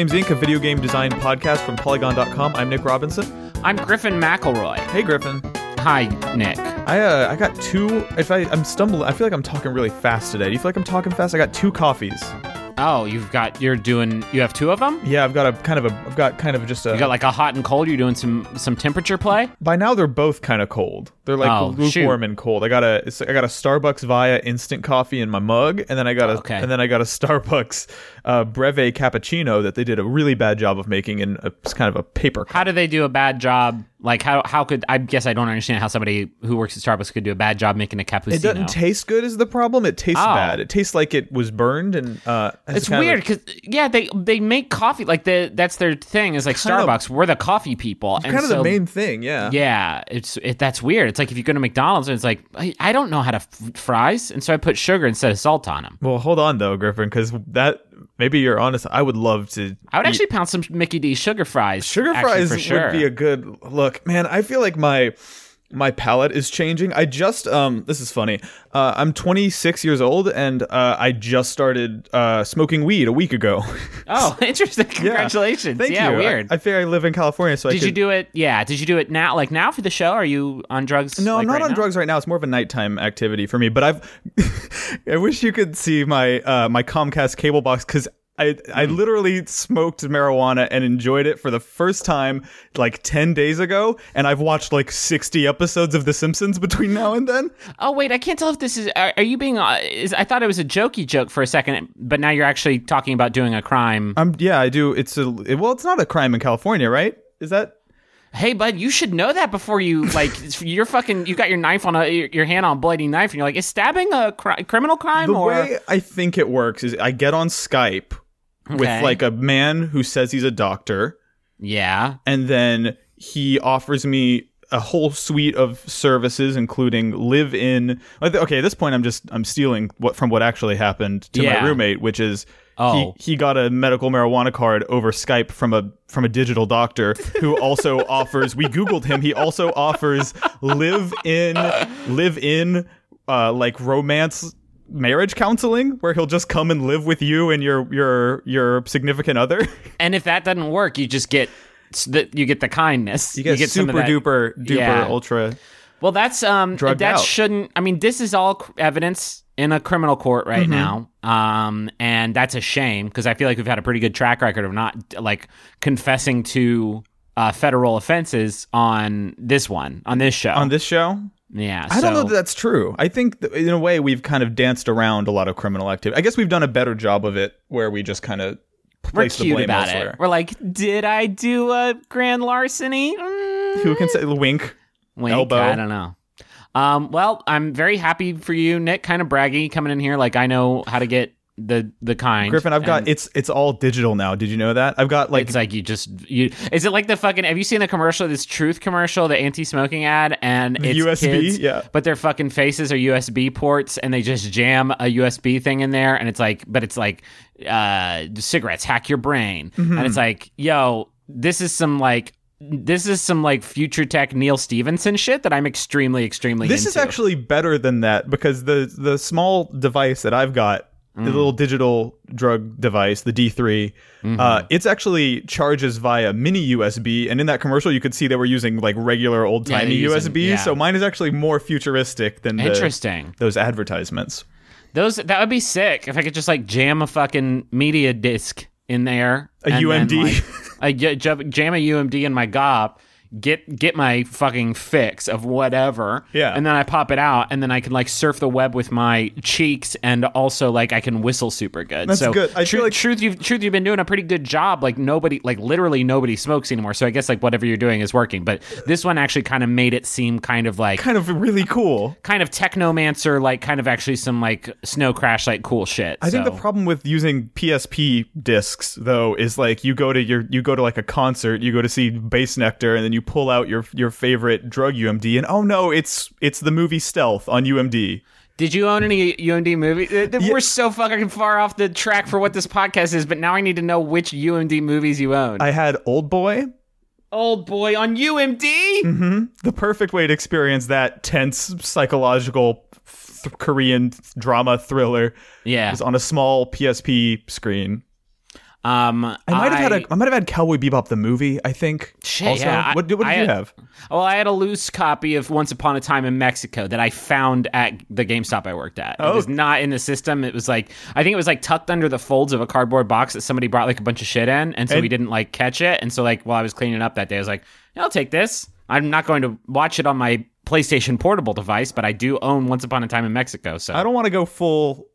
Games Inc., a video game design podcast from Polygon.com. I'm Nick Robinson. I'm Griffin McElroy. Hey, Griffin. Hi, Nick. I uh, I got two. If I I'm stumbling, I feel like I'm talking really fast today. Do you feel like I'm talking fast? I got two coffees. Oh, you've got you're doing you have two of them. Yeah, I've got a kind of a I've got kind of just a. You got like a hot and cold. You're doing some some temperature play. by now they're both kind of cold. They're like Oh, lukewarm shoot. and cold. I got a it's, I got a Starbucks Via instant coffee in my mug, and then I got a Okay. and then I got a Starbucks uh, Breve cappuccino that they did a really bad job of making in a, it's kind of a paper. cup. How do they do a bad job? Like how how could I guess I don't understand how somebody who works at Starbucks could do a bad job making a cappuccino. It doesn't taste good is the problem. It tastes Oh. bad. It tastes like it was burned and uh It's kind of a- weird because yeah, they they make coffee like the that's their thing is like Kind of- Starbucks. we're the coffee people, and kind of the main thing, yeah. Yeah, it's it, that's weird. It's like if you go to McDonald's and it's like I, I don't know how to f- fries, and so I put sugar instead of salt on them. Well, hold on though, Griffin, because that maybe you're honest. I would love to. I would eat- actually pound some Mickey D sugar fries. sugar fries for sure. would be a good look, man. I feel like my my palate is changing. I just um, this is funny. Uh, I'm 26 years old and uh, I just started uh smoking weed a week ago. Oh, interesting! Congratulations. Thank yeah, you. weird. I, I figure I live in California, so I Did you do it? Yeah. Did you do it now? Like now for the show? Are you on drugs? No, like, I'm not right on now? drugs right now. It's more of a nighttime activity for me. But I've, I wish you could see my uh, my Comcast cable box because I I Hmm. literally smoked marijuana and enjoyed it for the first time like ten days ago, and I've watched like 60 episodes of The Simpsons between now and then. Oh wait, I can't tell if this is. Are, are you being? Uh, is I thought it was a jokey joke for a second, but now you're actually talking about doing a crime. Um, yeah, I do. It's a well, it's not a crime in California, right? Is that? hey, bud, you should know that before you like. you're fucking. You got your knife on a your, your hand on a bloody knife, and you're like, is stabbing a cri- criminal crime The or? way I think it works is I get on Skype with like a man who says he's a doctor. yeah. and then he offers me a whole suite of services including live in okay at this point i'm just i'm stealing what from what actually happened to Yeah. my roommate which is Oh. he, he got a medical marijuana card over Skype from a from a digital doctor who also offers we googled him he also offers live in live in uh like romance marriage counseling where he'll just come and live with you and your your your significant other And if that doesn't work, you just get that you get the kindness. You get, some of super duper duper Yeah. ultra. Well, that's um that out. shouldn't. I mean, this is all evidence in a criminal court right Mm-hmm. now, um, and that's a shame because I feel like we've had a pretty good track record of not like confessing to uh, federal offenses on this one on this show. On this show, yeah, I don't know that that's true. I think in a way we've kind of danced around a lot of criminal activity. I guess we've done a better job of it where we just kind of we're the cute blame about elsewhere. it. We're like, did I do a grand larceny? Mm, Who can say wink? Wink, Elbow. I don't know. Um, well, I'm very happy for you, Nick. Kind of braggy coming in here, like I know how to get the the kind. Griffin, I've got it's it's all digital now. Did you know that? I've got like It's like you just you. Is it like the fucking? Have you seen the commercial? This Truth commercial, the anti-smoking ad, and it's USB? kids, Yeah. But their fucking faces are USB ports, and they just jam a USB thing in there, and it's like, but it's like, uh, cigarettes hack your brain, Mm-hmm. and it's like, yo, this is some like. This is some like future tech Neal Stephenson shit that I'm extremely, extremely. this is actually better than that because the the small device that I've got, Mm. the little digital drug device, the D3, Mm-hmm. uh, it's actually charges via mini USB. And in that commercial, you could see they were using like regular old Yeah, timey using- USB. yeah. So mine is actually more futuristic than the, interesting. those advertisements. Those that would be sick if I could just like jam a fucking media disc in there. A UMD. like, I jam a UMD in my GOP, get get my fucking fix of whatever. Yeah. And then I pop it out, and then I can like surf the web with my cheeks, and also like I can whistle super good. That's so good. I tru- feel like- truth, you've truth, you've been doing a pretty good job. Like nobody, like literally nobody smokes anymore. So I guess like whatever you're doing is working. But this one actually kind of made it seem kind of like Kind of really cool. kind of technomancer, like kind of actually some like snow crash, like cool shit. I think the problem with using PSP discs though is like you go to your you go to like a concert, you go to see Bassnectar, and then you pull out your your favorite drug UMD, and oh no, it's it's the movie Stealth on UMD. Did you own any UMD movie? We're so fucking far off the track for what this podcast is, but now I need to know which UMD movies you own. I had Old Boy, Old boy on UMD. Mm-hmm. the perfect way to experience that tense psychological th- Korean drama thriller Yeah, is on a small PSP screen. Um, I might have had a I might have had Cowboy Bebop the movie. I think. Shit, also. yeah, I- what, did- what did I you have? Well, I had a loose copy of Once Upon a Time in Mexico that I found at the GameStop I worked at. Oh. It was not in the system. It was like I think it was like tucked under the folds of a cardboard box that somebody brought like a bunch of shit in, and so And- we didn't like catch it. And so like while I was cleaning up that day, I was like, yeah, I'll take this. I'm not going to watch it on my PlayStation portable device, but I do own Once Upon a Time in Mexico. So I don't want to go full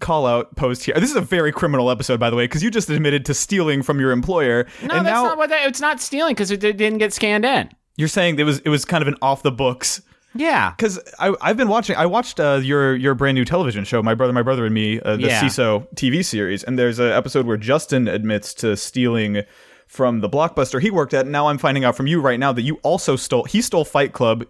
call out post here. This is a very criminal episode, by the way, because you just admitted to stealing from your employer, no, and that's now not what that, it's not stealing because it did- didn't get scanned in. you're saying it was it was kind of an off the books. Yeah. Because I've been watching, I watched uh, your your brand new television show, my brother, my brother and me, uh, the Yeah. Seeso TV series, and there's an episode where Justin admits to stealing from the blockbuster he worked at. And now I'm finding out from you right now that you also stole. He stole Fight Club.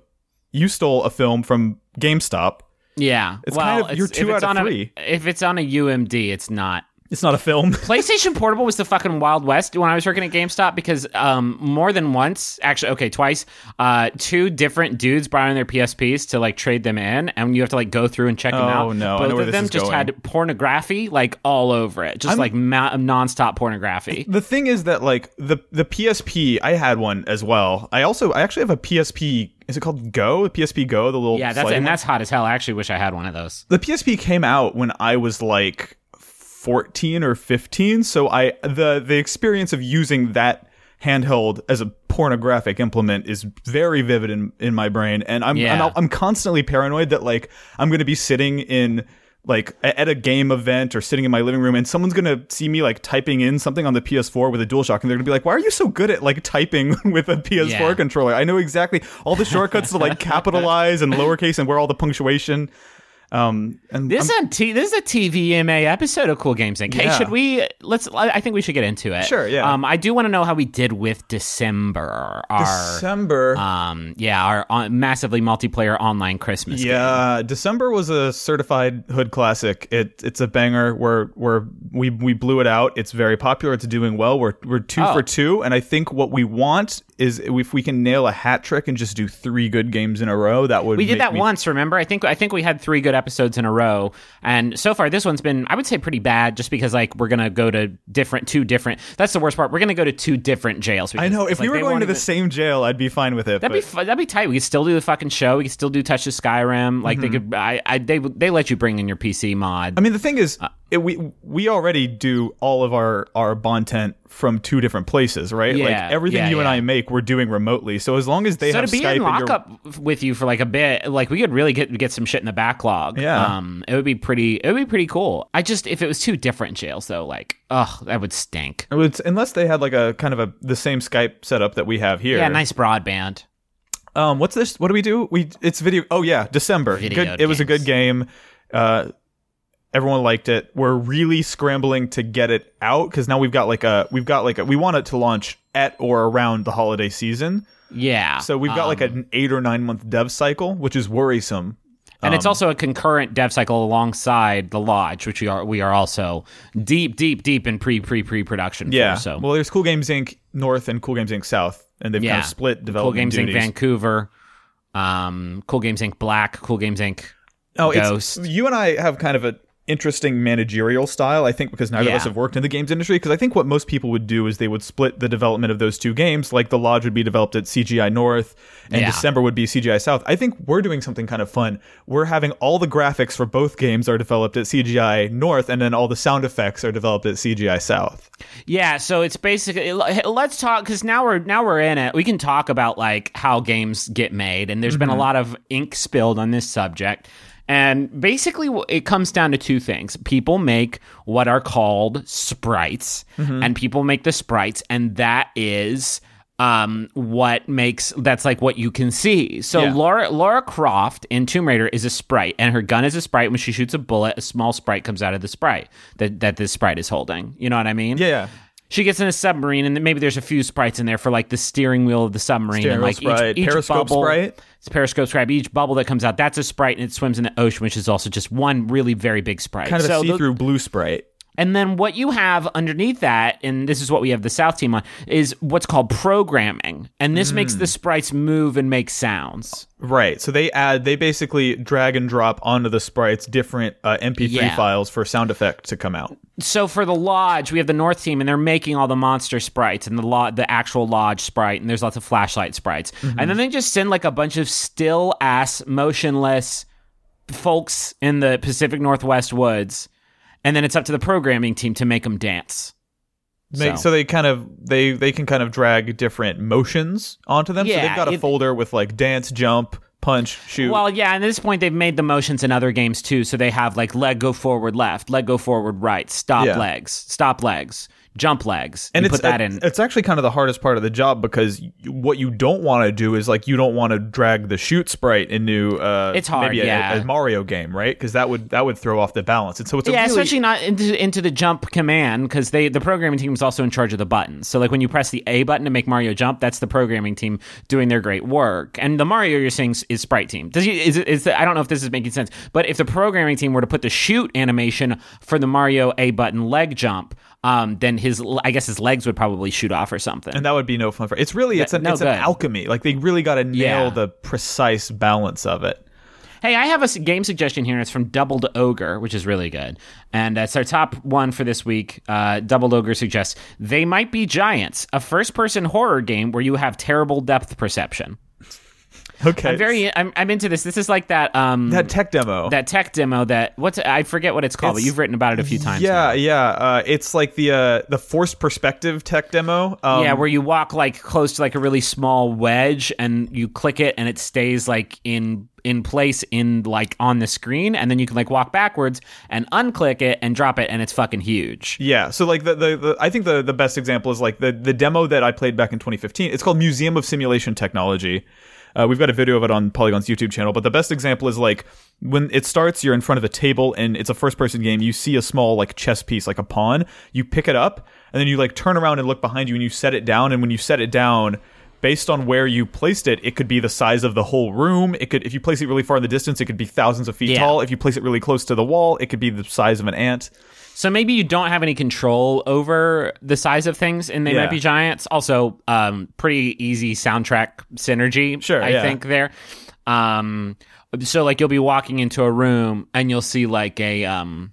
You stole a film from GameStop. Yeah. It's well, kind of- you're two out of on a- three. if it's on a UMD, it's not. It's not a film. PlayStation Portable was the fucking Wild West when I was working at GameStop because um, more than once, actually, okay, twice, uh, two different dudes brought in their PSPs to like trade them in, and you have to like go through and check them Oh, out. Oh no, both of them just going. had pornography like all over it, just I'm- like ma- nonstop pornography. the thing is that like the the PSP, I had one as well. I also I actually have a PSP. Is it called Go? The PSP Go, the little Yeah, that's and one? that's hot as hell. I actually wish I had one of those. the PSP came out when I was like 14 or 15, so I the the experience of using that handheld as a pornographic implement is very vivid in in my brain and I'm Yeah. I'm, I'm constantly paranoid that like I'm going to be sitting in like at a game event or sitting in my living room and someone's going to see me like typing in something on the PS4 with a DualShock and they're going to be like why are you so good at like typing with a PS4 Yeah. controller I know exactly all the shortcuts to like capitalize and lowercase and where all the punctuation um and This is a T- this is a TVMA episode of Cool Games Inc. Hey, Yeah. should we? Let's. I think we should get into it. Sure, yeah. Um, I do want to know how we did with December. Our December. um, yeah, our on- massively multiplayer online Christmas. game. yeah, December was a certified hood classic. It it's a banger. We're we're we we blew it out. It's very popular. It's doing well. We're we're two Oh. for two, and I think what we want is if we can nail a hat trick and just do three good games in a row, that would We did that me- once, remember? I think I think we had three good episodes in a row, and so far this one's been, I would say, pretty bad. Just because like we're gonna go to different, two different. That's the worst part. We're gonna go to two different jails. I know. If it's we were going to the even- same jail, I'd be fine with it. That'd but- be fu- that'd be tight. We could still do the fucking show. We could still do Touch the Skyrim. Like they could. I, I they they let you bring in your PC mod. Mm-hmm. I mean, the thing is, it, we we already do all of our our content from two different places, right? Yeah, like everything yeah, you and. I make, we're doing remotely. So as long as they so have to be Skype in lockup with you for like a bit, like we could really get get some shit in the backlog. Yeah. um, it would be pretty. It would be pretty cool. I just if it was two different jails though, like, ugh, that would stink. It would- unless they had like a kind of a the same Skype setup that we have here. Yeah, nice broadband. Um, what's this? What do we do? We it's video. Oh yeah, December. Video good. It was a good game. Uh, everyone liked it. We're really scrambling to get it out because now we've got like a we've got like a we want it to launch at or around the holiday season. Yeah. So we've got like um, an eight or nine month dev cycle, which is worrisome. and um, it's also a concurrent dev cycle alongside the lodge, which we are we are also deep, deep, deep in pre pre pre production. Yeah. For, so Well, there's Cool Games Inc. North and Cool Games Inc. South, and they've yeah, kind of split Cool development Games Inc. Vancouver, um, Cool Games Inc. Black, Cool Games Inc. Oh, Ghost. it's you and I have kind of a interesting managerial style. I think because neither Yeah. of us have worked in the games industry. Because I think what most people would do is they would split the development of those two games. Like the Lodge would be developed at CGI North, and Yeah. December would be CGI South. I think we're doing something kind of fun. We're having all the graphics for both games are developed at CGI North, and then all the sound effects are developed at CGI South. Yeah, so it's basically let's talk because now we're now we're in it. We can talk about like how games get made, and there's been Mm-hmm. a lot of ink spilled on this subject. And basically, it comes down to two things: people make what are called sprites, Mm-hmm. and people make the sprites, and that is um what makes that's like what you can see so Yeah. laura laura croft in tomb raider is a sprite and her gun is a sprite when she shoots a bullet a small sprite comes out of the sprite that that this sprite is holding you know what i mean Yeah, yeah. she gets in a submarine, and then maybe there's a few sprites in there for like the steering wheel of the submarine, Steering and like sprite, each, each periscope bubble, sprite. It's periscope sprite. Each bubble that comes out, that's a sprite, and it swims in the ocean, which is also just one really very big sprite. Kind of so a see-through blue sprite. And then what you have underneath that, and this is what we have the South team on, is what's called programming. And this makes Mm. the sprites move and make sounds. Right. So they add, they basically drag and drop onto the sprites different uh, MP3 Yeah. files for sound effect to come out. So for the lodge, we have the North team, and they're making all the monster sprites and the lo- the actual lodge sprite, and there's lots of flashlight sprites. And then they just send like a bunch of still ass, motionless folks in the Pacific Northwest woods, and then it's up to the programming team to make them dance. Make, So- so. they kind of they they can kind of drag different motions onto them. so Yeah, they've got a it- folder with like dance, jump, punch, shoot. Well, yeah, and at this point they've made the motions in other games too. So they have like leg go forward left, leg go forward right, stop Yeah. legs, stop legs, jump legs. and put that in. it's actually kind of the hardest part of the job because what you don't want to do is like you don't want to drag the shoot sprite into uh It's hard, maybe a, yeah. a Mario game, right? Because that would that would throw off the balance. And so it's a yeah, really, especially not into into the jump command because they the programming team is also in charge of the buttons. So like when you press the A button to make Mario jump, that's the programming team doing their great work. And the Mario you're seeing is- sprite team. Does he, is it, is the, I don't know if this is making sense, but if the programming team were to put the shoot animation for the Mario A button leg jump, um, then his I guess his legs would probably shoot off or something. and that would be no fun for. It's really it's an no it's an alchemy. Like they really got to nail Yeah. the precise balance of it. Hey, I have a game suggestion here, and it's from Doubled Ogre, which is really good. And it's our top one for this week. Uh, Doubled Ogre suggests They Might Be Giants, a first person horror game where you have terrible depth perception. Okay, I'm very, I'm, I'm into this. This is like that, um, that tech demo. that tech demo that, what's, I forget what it's called, but you've written about it a few times. yeah, now. yeah. Uh, it's like the uh, the forced perspective tech demo. Um, yeah, where you walk like close to like a really small wedge and you click it and it stays like in in place in like on the screen and then you can like walk backwards and unclick it and drop it and it's fucking huge. Yeah, so like the, the, the I think the, the best example is like the the demo that I played back in 2015. It's called Museum of Simulation Technology. Uh, we've got a video of it on Polygon's YouTube channel, but the best example is like when it starts, you're in front of a table and it's a first person game. You see a small like chess piece, like a pawn. You pick it up and then you like turn around and look behind you and you set it down. And when you set it down, based on where you placed it, it could be the size of the whole room. It could, if you place it really far in the distance, it could be thousands of feet Yeah. tall. If you place it really close to the wall, it could be the size of an ant. So maybe you don't have any control over the size of things and they Yeah. might be giants. Also, um, pretty easy soundtrack synergy. Sure, I yeah. think there. Um, so like you'll be walking into a room and you'll see like a um.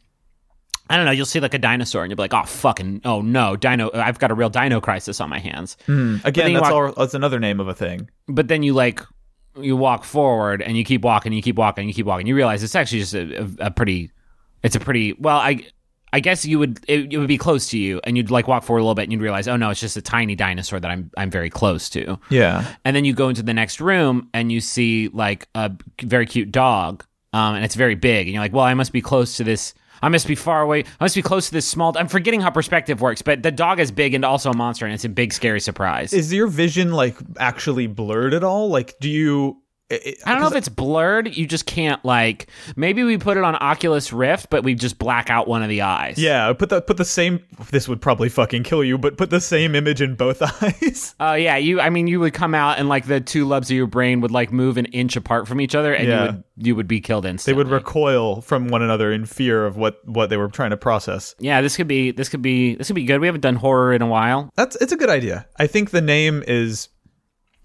I don't know. You'll see like a dinosaur, and you'll be like, "Oh fucking! Oh no, dino! I've got a real dino crisis on my hands." Again, then that's walk- all. That's another name of a thing. But then you like you walk forward, and you keep walking, you keep walking, you keep walking. You realize it's actually just a, a, a pretty. It's a pretty well. I I guess you would it, it would be close to you, and you'd like walk forward a little bit, and you'd realize, oh no, it's just a tiny dinosaur that I'm I'm very close to. Yeah. And then you go into the next room, and you see like a very cute dog, um, and it's very big, and you're like, well, I must be close to this. I must be far away. I must be close to this small. I'm forgetting how perspective works, but the dog is big and also a monster, and it's a big scary surprise. Is your vision like actually blurred at all? Like, do you? It, I don't know if it's blurred. You just can't like. Maybe we put it on Oculus Rift, but we just black out one of the eyes. Yeah, put the put the same. This would probably fucking kill you, but put the same image in both eyes. Oh yeah. You. I mean, you would come out and like the two lobes of your brain would like move an inch apart from each other, and Yeah. you would you would be killed instantly. They would recoil from one another in fear of what what they were trying to process. yeah. This could be. This could be. This could be good. We haven't done horror in a while. That's it's a good idea. I think the name is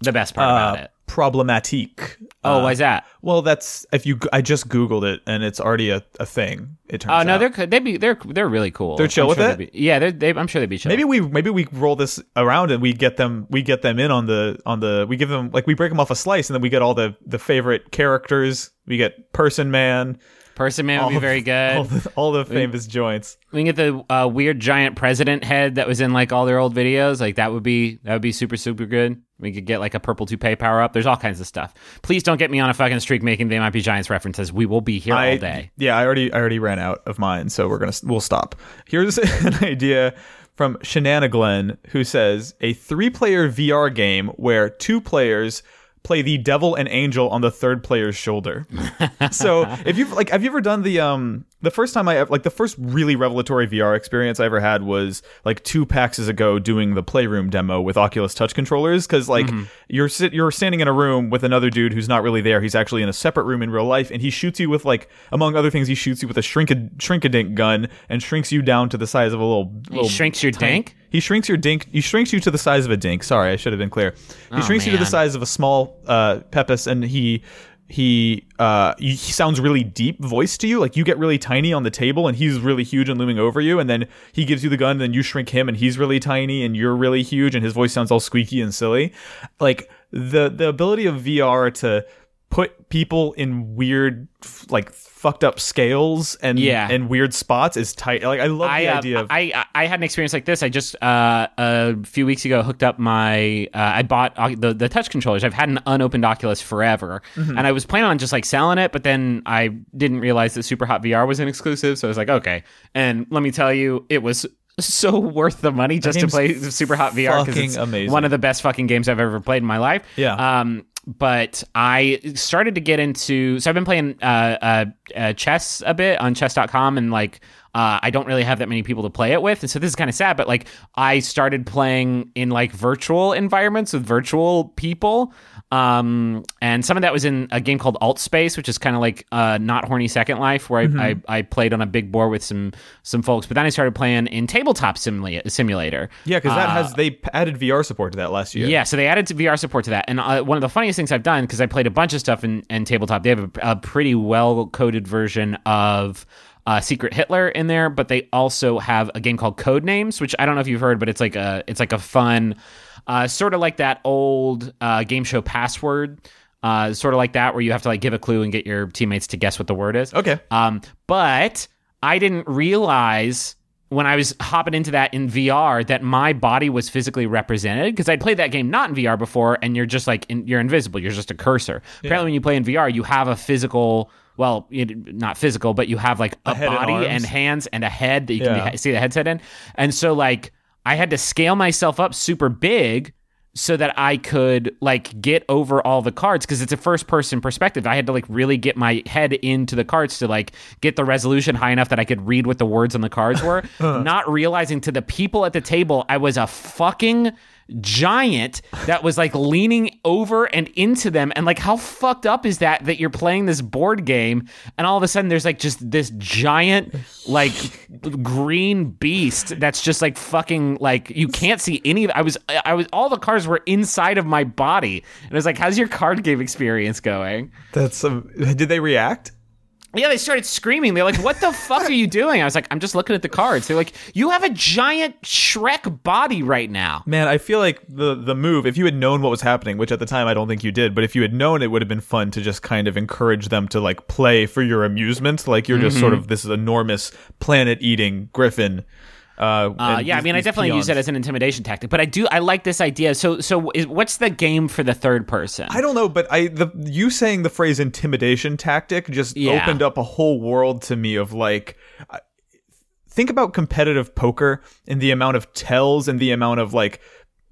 The best part uh, about it. Problematique. Oh, Uh, why's that? well, that's if you. I just googled it and it's already a, a thing. It turns out. Oh no, out. they're they'd be they're they're really cool. They're chill I'm with sure it? Be, yeah, they're, they, I'm sure they'd be chill. Maybe we maybe we roll this around and we get them we get them in on the on the we give them like we break them off a slice and then we get all the the favorite characters. We get Person Man. Person Man would be all very good. All the, all the famous joints. We can get the uh, weird giant president head that was in like all their old videos. Like that would be that would be super super good. We could get like a purple toupee power up. There's all kinds of stuff. Please don't get me on a fucking streak making they might be giants references. We will be here I, all day. Yeah, I already I already ran out of mine, so we're gonna we'll stop. Here's an idea from Shenaniglen who says a three player VR game where two players play the devil and angel on the third player's shoulder. so if you've like, have you ever done the um the first time I like the first really revelatory VR experience I ever had was like two PAXs ago doing the Playroom demo with Oculus Touch controllers because like you're sit you're standing in a room with another dude who's not really there. He's actually in a separate room in real life, and he shoots you with like among other things, he shoots you with a shrink a shrinkadink gun and shrinks you down to the size of a little. little shrinks your tank. dink? He shrinks your dink. He shrinks you to the size of a dink. Sorry, I should have been clear. He Oh, shrinks you to the size of a small uh, pepis, and he he uh he sounds really deep voice to you like you get really tiny on the table and he's really huge and looming over you and then he gives you the gun and then you shrink him and he's really tiny and you're really huge and his voice sounds all squeaky and silly like the the ability of VR to put people in weird like fucked up scales and Yeah. and weird spots is tight like I love I, the uh, idea of I I I had an experience like this. I just uh, a few weeks ago hooked up my uh, I bought the the touch controllers. I've had an unopened Oculus forever, Mm-hmm. and I was planning on just like selling it, but then I didn't realize that Superhot VR was an exclusive, so I was like, okay. And let me tell you, it was. So worth the money just to play Superhot VR because it's amazing. one of the best fucking games I've ever played in my life. Yeah. Um, but I started to get into so I've been playing uh, uh, uh, chess a bit on chess.com and like uh, I don't really have that many people to play it with. And so this is kind of sad but like I started playing in like virtual environments with virtual people um, and some of that was in a game called Alt Space which is kind of like uh, not horny Second Life where I, I, I played on a big board with some some folks but then I started playing in Tabletop Simula- Simulator. Yeah because that has they added VR support to that last year. Uh, yeah, so they added VR support to that. And uh, one of the funniest things I've done, because I played a bunch of stuff in, in tabletop, they have a, a pretty well coded version of uh, Secret Hitler in there, but they also have a game called Codenames, which I don't know if you've heard, but it's like a it's like a fun, uh, sort of like that old uh, game show password. Uh, sort of like that, where you have to like give a clue and get your teammates to guess what the word is. okay Um, but I didn't realize when I was hopping into that in VR that my body was physically represented because I'd played that game not in VR before, and you're just like in, you're invisible. You're just a cursor. Apparently, when you play in VR, you have a physical. Well, it, not physical, but you have like a, and body arms. and, hands and a head that you Yeah. can see the headset in. And so, like, I had to scale myself up super big so that I could like get over all the cards because it's a first person perspective. I had to like really get my head into the cards to like get the resolution high enough that I could read what the words on the cards were, uh. not realizing to the people at the table I was a fucking giant that was like leaning over and into them. And like how fucked up is that that you're playing this board game and all of a sudden there's like just this giant like green beast that's just like fucking like you can't see any of I was I was all the cards were inside of my body. And it was like how's your card game experience going? That's um, did they react yeah, they started screaming. They're like, "What the fuck are you doing?" I was like, "I'm just looking at the cards." They're like, "You have a giant Shrek body right now." Man, I feel like the the move, if you had known what was happening, which at the time I don't think you did, but if you had known, it would have been fun to just kind of encourage them to like play for your amusement. Like you're just sort Mm-hmm. of this enormous planet eating griffin. Uh, Uh, and yeah, I mean, I these definitely use peons. it as an intimidation tactic, but I do I like this idea. So, so is, what's the game for the third person? I don't know, but I the you saying the phrase intimidation tactic just Yeah. opened up a whole world to me of like think about competitive poker and the amount of tells and the amount of like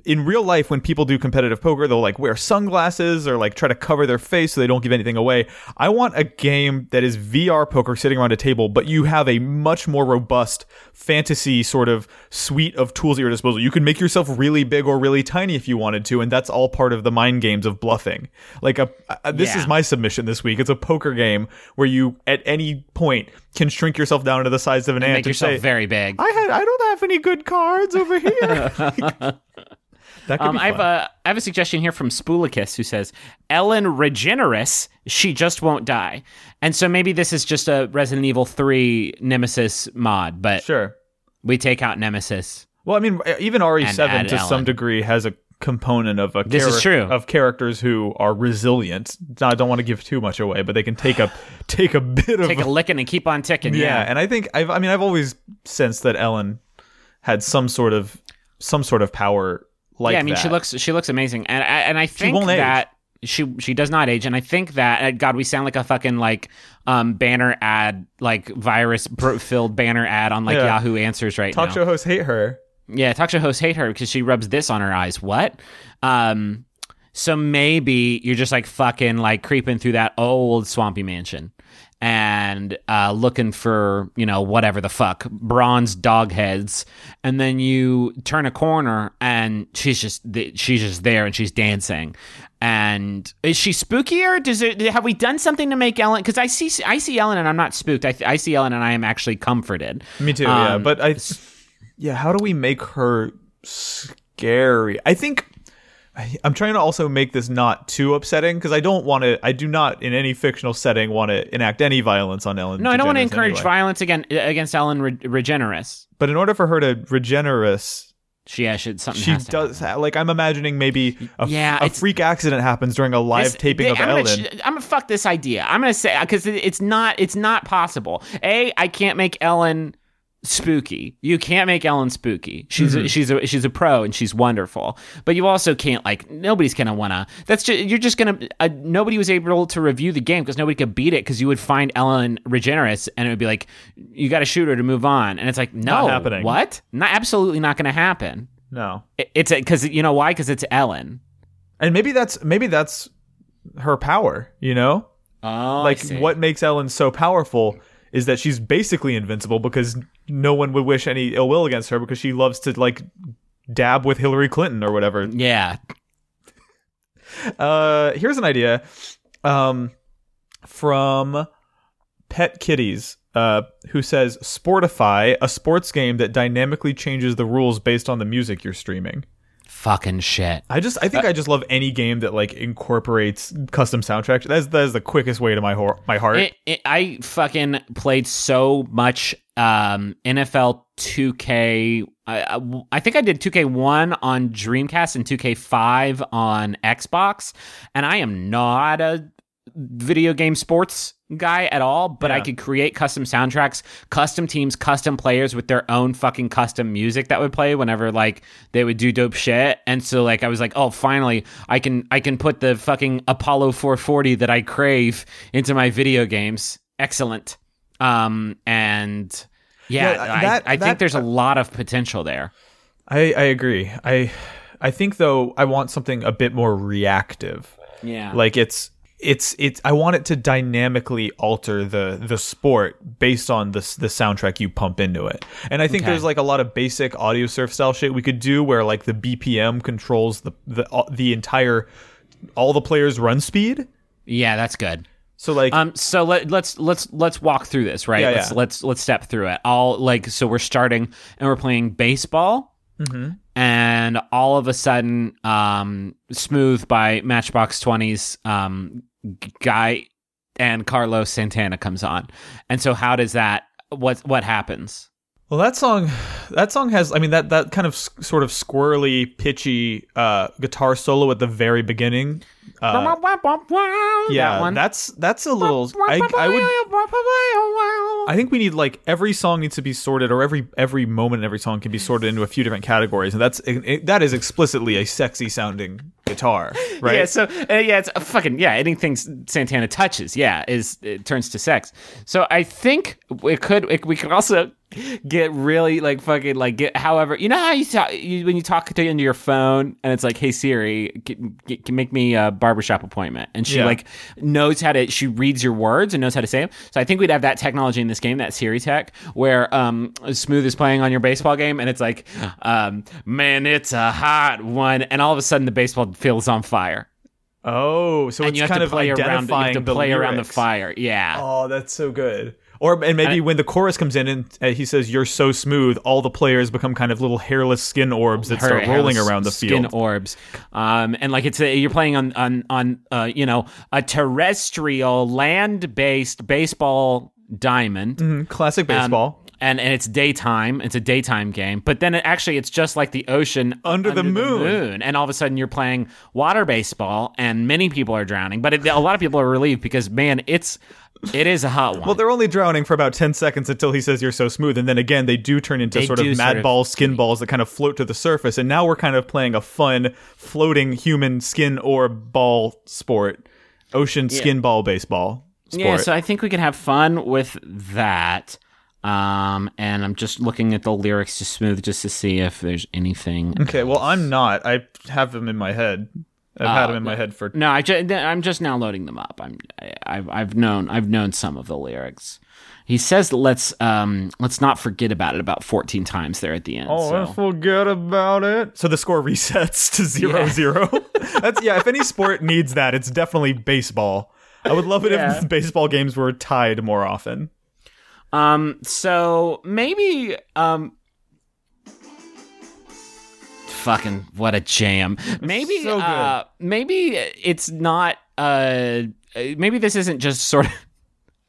in real life when people do competitive poker they'll like wear sunglasses or like try to cover their face so they don't give anything away i want a game that is vr poker sitting around a table but you have a much more robust fantasy sort of suite of tools at your disposal you can make yourself really big or really tiny if you wanted to and that's all part of the mind games of bluffing like a, a this Yeah. is my submission this week it's a poker game where you at any point can shrink yourself down to the size of an ant Make and yourself say, very big. I had I don't have any good cards over here. Um, I have a I have a suggestion here from Spoolicus who says Ellen Regeneris, she just won't die, and so maybe this is just a Resident Evil Three Nemesis mod, but sure. we take out Nemesis. Well, I mean, even RE7 add to some degree has a component of a This is true. of characters who are resilient. I don't want to give too much away, but they can take a take a bit of Take a licking and keep on ticking. yeah. Yeah, And I think I've I mean I've always sensed that Ellen had some sort of some sort of power like yeah. I mean, that. she looks she looks amazing, and I, and I think age. that. She she does not age, and I think that uh, God, we sound like a fucking like um banner ad, like virus filled banner ad on like Yeah. Yahoo Answers right talk now. Talk show hosts hate her. Yeah, talk show hosts hate her because she rubs this on her eyes. What? Um, So maybe you're just like fucking like creeping through that old swampy mansion and uh, looking for you know whatever the fuck bronze dog heads, and then you turn a corner and she's just she's just there and she's dancing. And is she spookier? Does it have we done something to make Ellen? Because I see I see Ellen and I'm not spooked. I, I see Ellen and I am actually comforted. Me too. yeah, but I yeah. How do we make her scary? I think I, am trying to also make this not too upsetting because I don't want to. I do not, in any fictional setting, want to enact any violence on Ellen. No, I don't want to encourage anyway. violence against against Ellen Re- Regeneres. But in order for her to regenerate, she yeah, should something. She does ha- like I'm imagining maybe a, yeah, a freak accident happens during a live this, taping they, of I'm Ellen. Gonna, I'm gonna fuck this idea. I'm gonna say because it's not it's not possible. A, I can't make Ellen spooky. You can't make Ellen spooky. She's Mm-hmm. a, she's a she's a pro and she's wonderful. But you also can't like nobody's gonna wanna. That's just you're just gonna. Uh, nobody was able to review the game because nobody could beat it because you would find Ellen Regeneres and it would be like you got to shoot her to move on and it's like no Not happening. What? Not absolutely not gonna happen. no, It- It's because you know why? Because it's Ellen. and maybe that's maybe that's her power. You know, Oh, like what makes Ellen so powerful is that she's basically invincible because no one would wish any ill will against her because she loves to like dab with Hillary Clinton or whatever. Yeah, Uh, here's an idea um, from Pet Kitties, uh, who says Sportify, a sports game that dynamically changes the rules based on the music you're streaming. Fucking shit. I just, I think I just love any game that like incorporates custom soundtrack. That's that is the quickest way to my hor- my heart. It, it, I fucking played so much um, NFL 2K. I, I, I think I did 2K1 on Dreamcast and 2K5 on Xbox, and I am not a video game sports guy at all, but I could create custom soundtracks, custom teams, custom players with their own fucking custom music that would play whenever like they would do dope shit. And so like I was like, "Oh, finally I can I can put the fucking Apollo 440 that I crave into my video games." Excellent. Um and yeah, Yeah, I, that- I think that- there's a lot of potential there. I I agree. I I think though I want something a bit more reactive. Yeah. like it's it's it's i want it to dynamically alter the the sport based on the the soundtrack you pump into it and i think Okay. there's like a lot of basic Audiosurf style shit we could do where like the bpm controls the the the entire all the players run speed yeah, that's good. so like Um, so let, let's let's let's walk through this, right? Yeah, let's yeah. let's let's step through it. All like so we're starting and we're playing baseball, Mm-hmm. and all of a sudden, um, smooth by Matchbox Twenty's, um, g- guy and Carlos Santana comes on, and so how does that? What what happens? well that song that song has i mean that that kind of sort of squirrely pitchy uh guitar solo at the very beginning uh, yeah that one. that's that's a little I, I would I think we need like every song needs to be sorted, or every every moment in every song can be sorted into a few different categories, and that's it, that is explicitly a sexy sounding guitar, right? Yeah, so uh, yeah, it's a fucking yeah. Anything Santana touches, yeah, is it turns to sex. So I think it could. It, we could also get really like fucking like get. However, you know how you, talk, you when you talk to into your phone and it's like, "Hey Siri, can, can make me a barbershop appointment," and she Yeah. like knows how to. She reads your words and knows how to say them. So I think we'd have that technology in this game, that Siri tech, where um Smooth is playing on your baseball game and it's like, um, man, it's a hot one, and all of a sudden the baseball feels on fire oh, so and it's you have kind to of play around. You have to play around the fire. Yeah. Oh, that's so good. Or and maybe when the chorus comes in and uh, he says "You're so smooth," all the players become kind of little hairless skin orbs that start rolling around the skin field. Skin orbs, um, and like it's a, you're playing on on on uh, you know a terrestrial land based baseball diamond, Mhm, Classic Um, baseball. and and it's daytime. It's a daytime game, but then it, actually it's just like the ocean Under the moon. and all of a sudden you're playing water baseball, and many people are drowning, but it, a lot of people are relieved because man, it's it is a hot one. Well, they're only drowning for about 10 seconds until he says you're so smooth. And then again, they do turn into They sort of sort mad of- balls, skin balls that kind of float to the surface. And now we're kind of playing a fun, floating human skin or ball sport, ocean skin ball baseball sport. Yeah, so I think we can have fun with that. Um, and I'm just looking at the lyrics to Smooth just to see if there's anything. okay, well, I'm not. I have them in my head. I've had them in my head for. No, I ju- I'm just now loading them up. I'm I, I've I've known I've known some of the lyrics. He says let's um let's not forget about it about 14 times there at the end. Oh, so. let's forget about it. So the score resets to zero Yeah. zero. That's yeah. If any sport needs that, it's definitely baseball. I would love it Yeah. if baseball games were tied more often. Um, so maybe um fucking what a jam. Maybe so uh maybe it's not uh maybe this isn't just sort of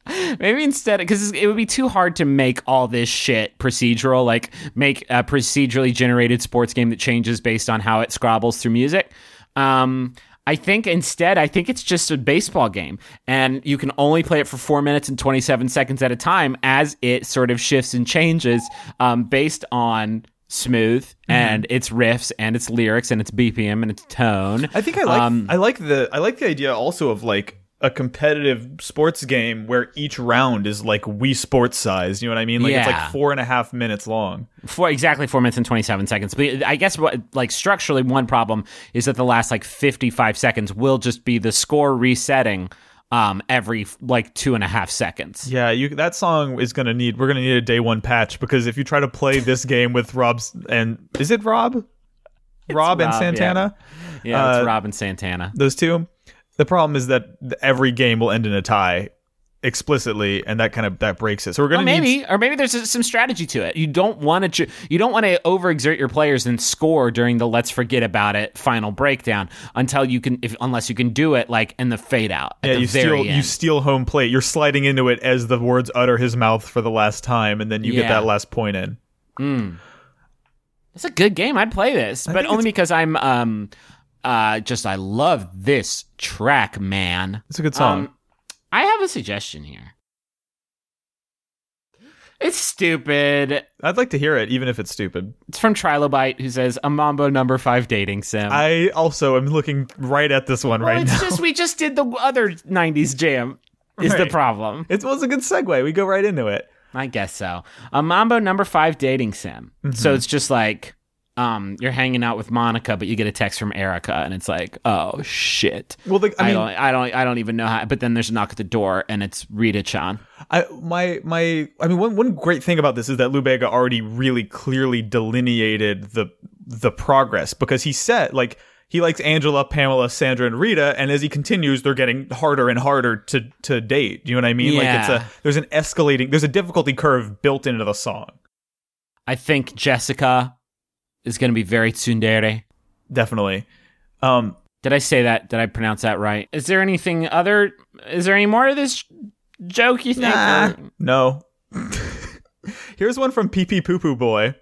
Maybe instead, because it would be too hard to make all this shit procedural, like make a procedurally generated sports game that changes based on how it scrabbles through music. Um, I think instead, I think it's just a baseball game, and you can only play it for four minutes and 27 seconds at a time as it sort of shifts and changes um, based on smooth and its riffs and its lyrics and its BPM and its tone. I think I like Um, I like the I like the idea also of like a competitive sports game where each round is like Wii Sports size. You know what I mean? Like it's like four and a half minutes long. for exactly four minutes and 27 seconds. But I guess what, like, structurally, one problem is that the last, like, 55 seconds will just be the score resetting um, every, like, two and a half seconds. Yeah, you that song is gonna need we're gonna need a day one patch because if you try to play this game with Rob's and is it Rob? Rob and Santana? Yeah, it's Rob and Santana. Those two. The problem is that every game will end in a tie explicitly and that kind of that breaks it. So we're gonna need maybe, or maybe there's some strategy to it. You don't want to, you don't want to overexert your players and score during the "let's forget about it" final breakdown until you can, if unless you can do it like in the fade out at yeah, you steal end. you steal home plate. You're sliding into it as the words utter his mouth for the last time, and then you get that last point in. It's a good game. I'd play this, but only it's- because I'm um uh just I love this track, man. It's a good song. Um, I have a suggestion here. It's stupid. I'd like to hear it, even if it's stupid. It's from Trilobite, who says a Mambo number five dating sim. I also am looking right at this one well, right it's now. just we just did the other '90s jam. Is the problem? It was a good segue. We go right into it. I guess so. A Mambo number five dating sim. Mm-hmm. So it's just like um, you're hanging out with Monica, but you get a text from Erica, and it's like, oh shit. Well, the, I I, mean, don't, I don't, I don't even know how. But then there's a knock at the door, and it's Rita Chan. I my my I mean one one great thing about this is that Lou Bega already really clearly delineated the the progress because he said like he likes Angela, Pamela, Sandra, and Rita, and as he continues, they're getting harder and harder to to date. You know what I mean? Like it's Yeah. a there's an escalating there's a difficulty curve built into the song. I think Jessica is going to be very tsundere. Definitely. Um Did I say that? Did I pronounce that right? Is there anything other? Is there any more of this joke? You think? nah, Or- no. Here's one from Pee Pee Poo Poo Boy.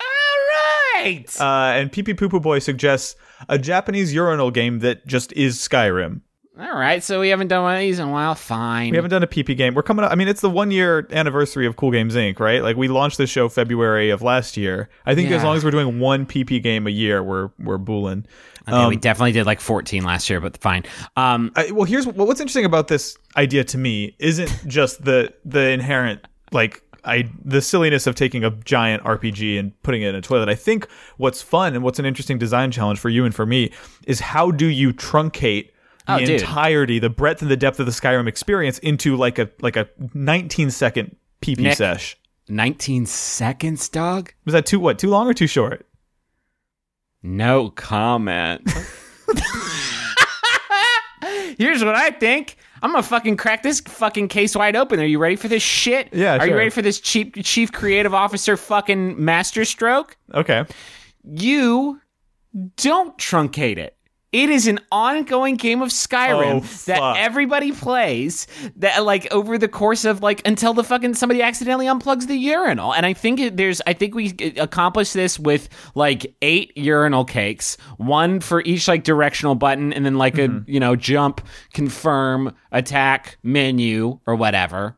All right. Uh, and Pee Pee Poo Poo Boy suggests a Japanese urinal game that just is Skyrim. All right. So we haven't done one of these in a while. Fine. We haven't done a PP game. We're coming up. I mean, it's the one year anniversary of Cool Games Inc., right? Like we launched the show February of last year. I think as long as we're doing one PP game a year, we're we're booling. Okay, we definitely did like 14 last year, but fine. Um, I, well, here's well, what's interesting about this idea to me isn't just the the inherent like I the silliness of taking a giant RPG and putting it in a toilet. I think what's fun and what's an interesting design challenge for you and for me is how do you truncate Oh, the Oh, dude. entirety, the breadth and the depth of the Skyrim experience into like a like a 19 second PP Nick. sesh. 19 seconds, dog. Was that too what? Too long or too short? No comment. Here's what I think. I'm gonna fucking crack this fucking case wide open. Are you ready for this shit? Yeah, Are you ready for this chief chief creative officer fucking masterstroke? Okay. You don't truncate it. It is an ongoing game of Skyrim Oh, that everybody plays that like over the course of like until the fucking somebody accidentally unplugs the urinal. And I think it, there's I think we accomplished this with like eight urinal cakes, one for each like directional button and then like Mm-hmm. a, you know, jump, confirm, attack, menu or whatever.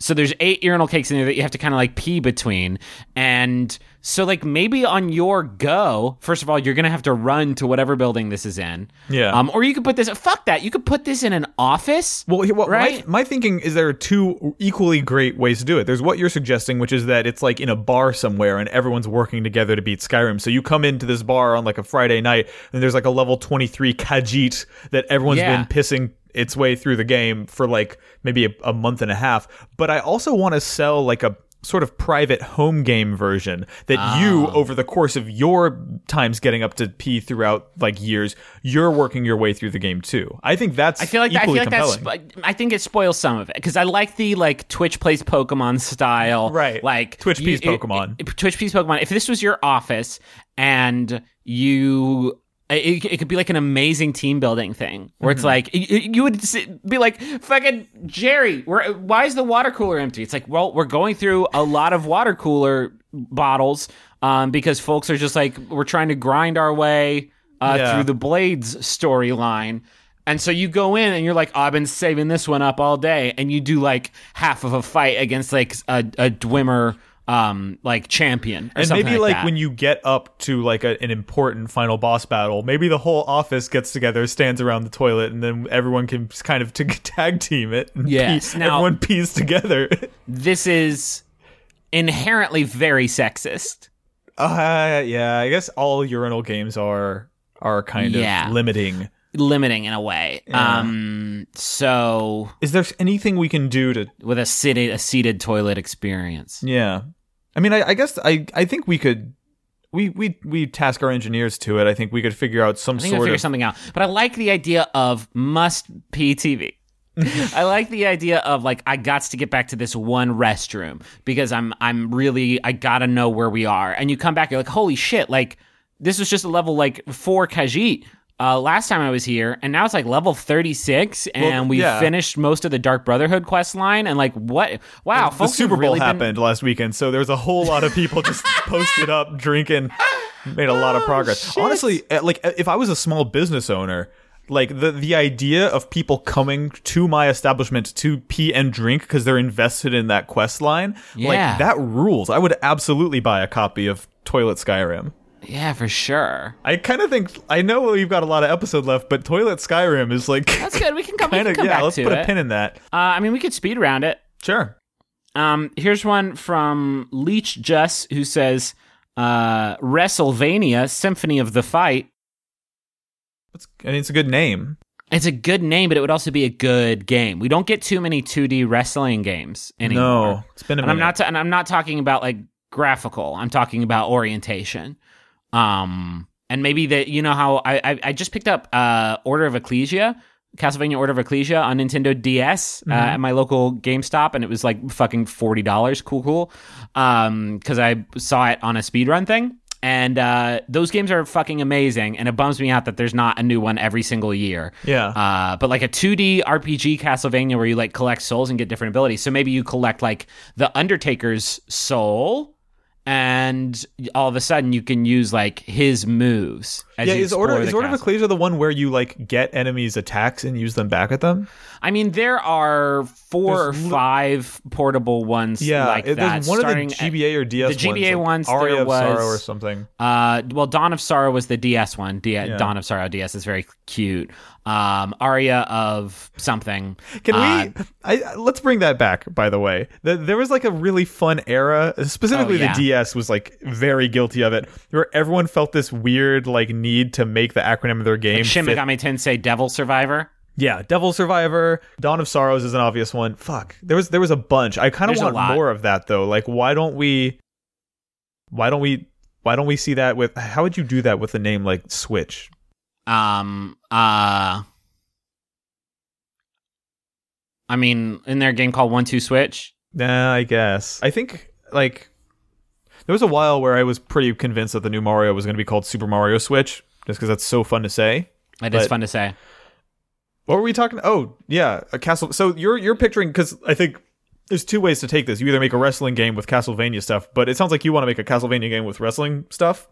So there's eight urinal cakes in there that you have to kind of like pee between. And so like maybe on your go, first of all, you're gonna have to run to whatever building this is in. Yeah. Um, or you could put this fuck that. You could put this in an office. Well, what, Right? my, my thinking is there are two equally great ways to do it. There's what you're suggesting, which is that it's like in a bar somewhere and everyone's working together to beat Skyrim. So you come into this bar on like a Friday night and there's like a level 23 Khajiit that everyone's Yeah. been pissing its way through the game for like maybe a, a month and a half. But I also want to sell like a sort of private home game version that you Ah. over the course of your times getting up to P throughout like years, you're working your way through the game too. I think that's I feel like I feel like compelling. that's. I think it spoils some of it because I like the like Twitch plays Pokemon style, Right. Like Twitch plays Pokemon. it- it- Twitch plays Pokemon. If this was your office and you. It, it could be like an amazing team building thing where Mm-hmm. it's like you, you would be like fucking Jerry. Where, why is the water cooler empty? It's like well, we're going through a lot of water cooler bottles um, because folks are just like we're trying to grind our way uh, Yeah. through the Blades storyline. And so you go in and you're like, oh, I've been saving this one up all day, and you do like half of a fight against like a, a Dwemer um like champion, and something maybe like, that. when you get up to like a, an important final boss battle, maybe the whole office gets together, stands around the toilet, and then everyone can kind of t- tag team it. And Yes, pee- now- everyone pees together. this is inherently very sexist. uh, yeah, I guess all urinal games are are kind Yeah. of limiting. limiting in a way. Um, so Is there anything we can do to? with a seated a seated toilet experience. Yeah, I mean, I, I guess I I think we could. We, we we task our engineers to it. I think we could figure out some I think sort figure of something out. But I like the idea of must pee TV. I like the idea of like I got to get back to this one restroom because I'm I'm really I gotta know where we are. And you come back, you're like, holy shit, like this was just a level like four Khajiit. Uh, last time I was here, and now it's like level 36, and Well, we yeah. finished most of the Dark Brotherhood quest line. And like, what? Wow, the Super Bowl really been- happened last weekend, so there was a whole lot of people just posted up, drinking, made a lot of progress. Oh. Honestly, eh, like eh, if I was a small business owner, like the the idea of people coming to my establishment to pee and drink because they're invested in that quest line, Yeah. like that rules. I would absolutely buy a copy of Toilet Skyrim. Yeah, for sure. I kind of think I know we've got a lot of episode left, but Toilet Skyrim is like That's good. We can come, we can come yeah. back Let's to put it. a pin in that. Uh, I mean, we could speed around it. Sure. Um, here's one from Leech Juss who says, uh, WrestleVania Symphony of the Fight. It's, I mean, it's a good name. It's a good name, but it would also be a good game. We don't get too many 2D wrestling games anymore. No, it's been a and I'm not, and I'm not talking about like graphical. I'm talking about orientation. Um, and maybe that you know how I, I I just picked up uh Order of Ecclesia, Castlevania Order of Ecclesia on Nintendo DS uh, at my local GameStop, and it was like fucking forty dollars. Cool, cool. Um, because I saw it on a speedrun thing. And uh, those games are fucking amazing, and it bums me out that there's not a new one every single year. Yeah. Uh, but like a 2D RPG Castlevania where you like collect souls and get different abilities. So maybe you collect like the Undertaker's soul, and all of a sudden you can use like his moves. As yeah, is order is order of. Ecclesia the one where you like get enemies' attacks and use them back at them? I mean, there are four There's or li- five portable ones Yeah, like it- that. there's one of the GBA or DS the GBA ones, ones, Aria there of Sorrow or something. Uh, well, Dawn of Sorrow was the DS one. D- Dawn of Sorrow DS is very cute. Um, Aria of something. Can uh, we? I, let's bring that back. By the way, the, there was like a really fun era. Specifically, Oh, yeah. the DS was like very guilty of it, where everyone felt this weird like need to make the acronym of their game. Shin fit- Megami Tensei Devil Survivor. Yeah, Devil Survivor, Dawn of Sorrows is an obvious one. Fuck, there was there was a bunch. I kind of want more of that though. Like, why don't we? Why don't we? Why don't we see that with? How would you do that with a name like Switch? Um. Uh. I mean, in their game called One Two Switch. Nah, I guess. I think like there was a while where I was pretty convinced that the new Mario was going to be called Super Mario Switch, just because that's so fun to say. It is But- fun to say. What were we talking? Oh, yeah, a castle. So you're you're picturing because I think there's two ways to take this. You either make a wrestling game with Castlevania stuff, but it sounds like you want to make a Castlevania game with wrestling stuff.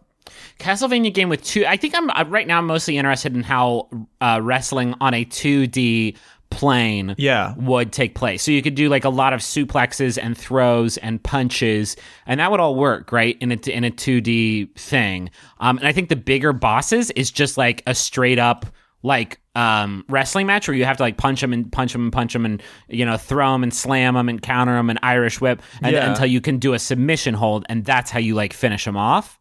Castlevania game with two. I think I'm uh, right now. I'm mostly interested in how uh, wrestling on a 2D plane Yeah. would take place. So you could do like a lot of suplexes and throws and punches, and that would all work, right? In a in a two D thing. Um, and I think the bigger bosses is just like a straight up like um wrestling match where you have to like punch them and punch them and punch them and you know throw them and slam them and counter them and Irish whip and, Yeah. until you can do a submission hold and that's how you like finish them off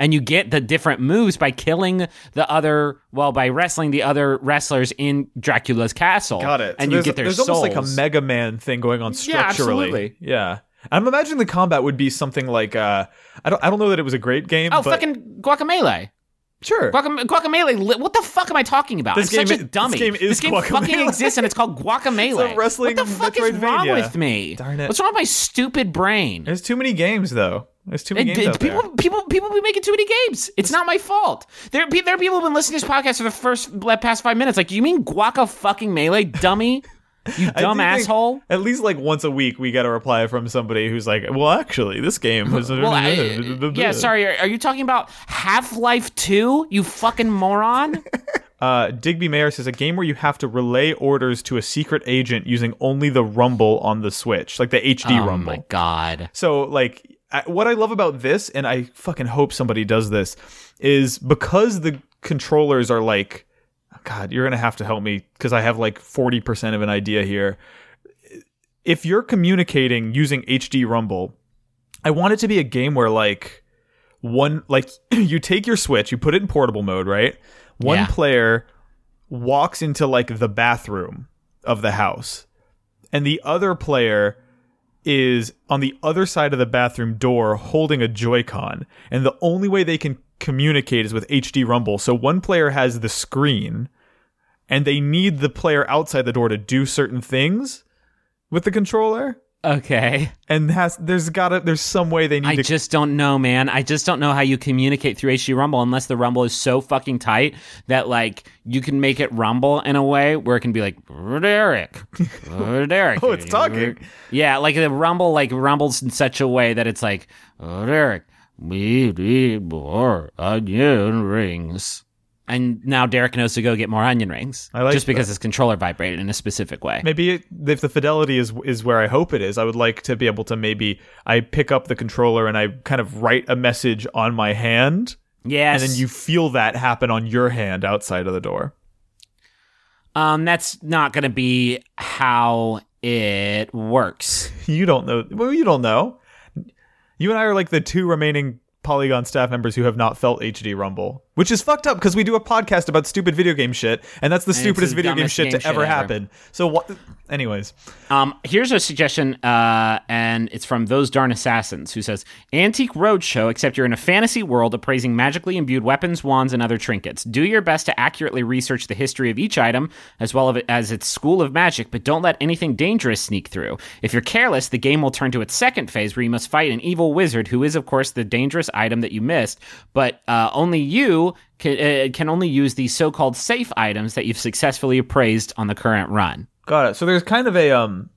and you get the different moves by killing the other well by wrestling the other wrestlers in Dracula's castle Got it. and So you get their there's souls. almost like a Mega Man thing going on Yeah, structurally. absolutely. Yeah. I'm imagining the combat would be something like uh I don't I don't know that it was a great game. oh fucking Guacamelee sure. Guacam- Guacamelee what the fuck am I talking about This I'm such game a i- dummy this game is fucking exists and it's called Guacamelee It's a wrestling what the fuck is wrong with me Darn it. what's wrong with my stupid brain There's too many games though. There's too many It- games it- people, there. people, people be making too many games. It's not my fault. There, are there are people who've been listening to this podcast for the first past five minutes. Like, you mean guaca fucking melee, dummy? You dumb think asshole. At least like once a week, we get a reply from somebody who's like, "Well, actually, this game was." Well, I, yeah, sorry. Are, are you talking about Half Life Two? You fucking moron. Uh, Digby Mayer says a game where you have to relay orders to a secret agent using only the rumble on the Switch, like the HD oh rumble. Oh my god. So, like, I, what I love about this, and I fucking hope somebody does this, is because the controllers are like, God, you're gonna have to help me because I have like forty percent of an idea here. If you're communicating using HD Rumble, I want it to be a game where like one like you take your Switch, you put it in portable mode, right? One Yeah. player walks into like the bathroom of the house, and the other player is on the other side of the bathroom door holding a Joy-Con, and the only way they can communicate is with HD Rumble. So one player has the screen, and they need the player outside the door to do certain things with the controller. Okay. And has there's gotta there's some way they need I to just don't know, man. I just don't know how you communicate through HD Rumble unless the Rumble is so fucking tight that like you can make it rumble in a way where it can be like Derek, Derek. Oh, it's talking. Yeah, like the Rumble like rumbles in such a way that it's like Derek. We need more onion rings. And now Derek knows to go get more onion rings. I like just because his controller vibrated in a specific way. maybe it, if the fidelity is is where I hope it is, I would like to be able to maybe I pick up the controller and I kind of write a message on my hand, Yes. and then you feel that happen on your hand outside of the door. Um, that's not going to be how it works. You don't know. Well, you don't know. You and I are like the two remaining Polygon staff members who have not felt HD Rumble, which is fucked up because we do a podcast about stupid video game shit, and that's the stupidest the video game shit game to ever shit ever. happen. So what? Anyways, Um, here's a suggestion, uh, and it's from those darn assassins who says Antique Roadshow, except you're in a fantasy world appraising magically imbued weapons, wands, and other trinkets. Do your best to accurately research the history of each item, as well as its school of magic, but don't let anything dangerous sneak through. If you're careless, the game will turn to its second phase where you must fight an evil wizard who is, of course, the dangerous item that you missed, but uh, only you can, uh, can only use the so called safe items that you've successfully appraised on the current run. got it. So there's kind of a um.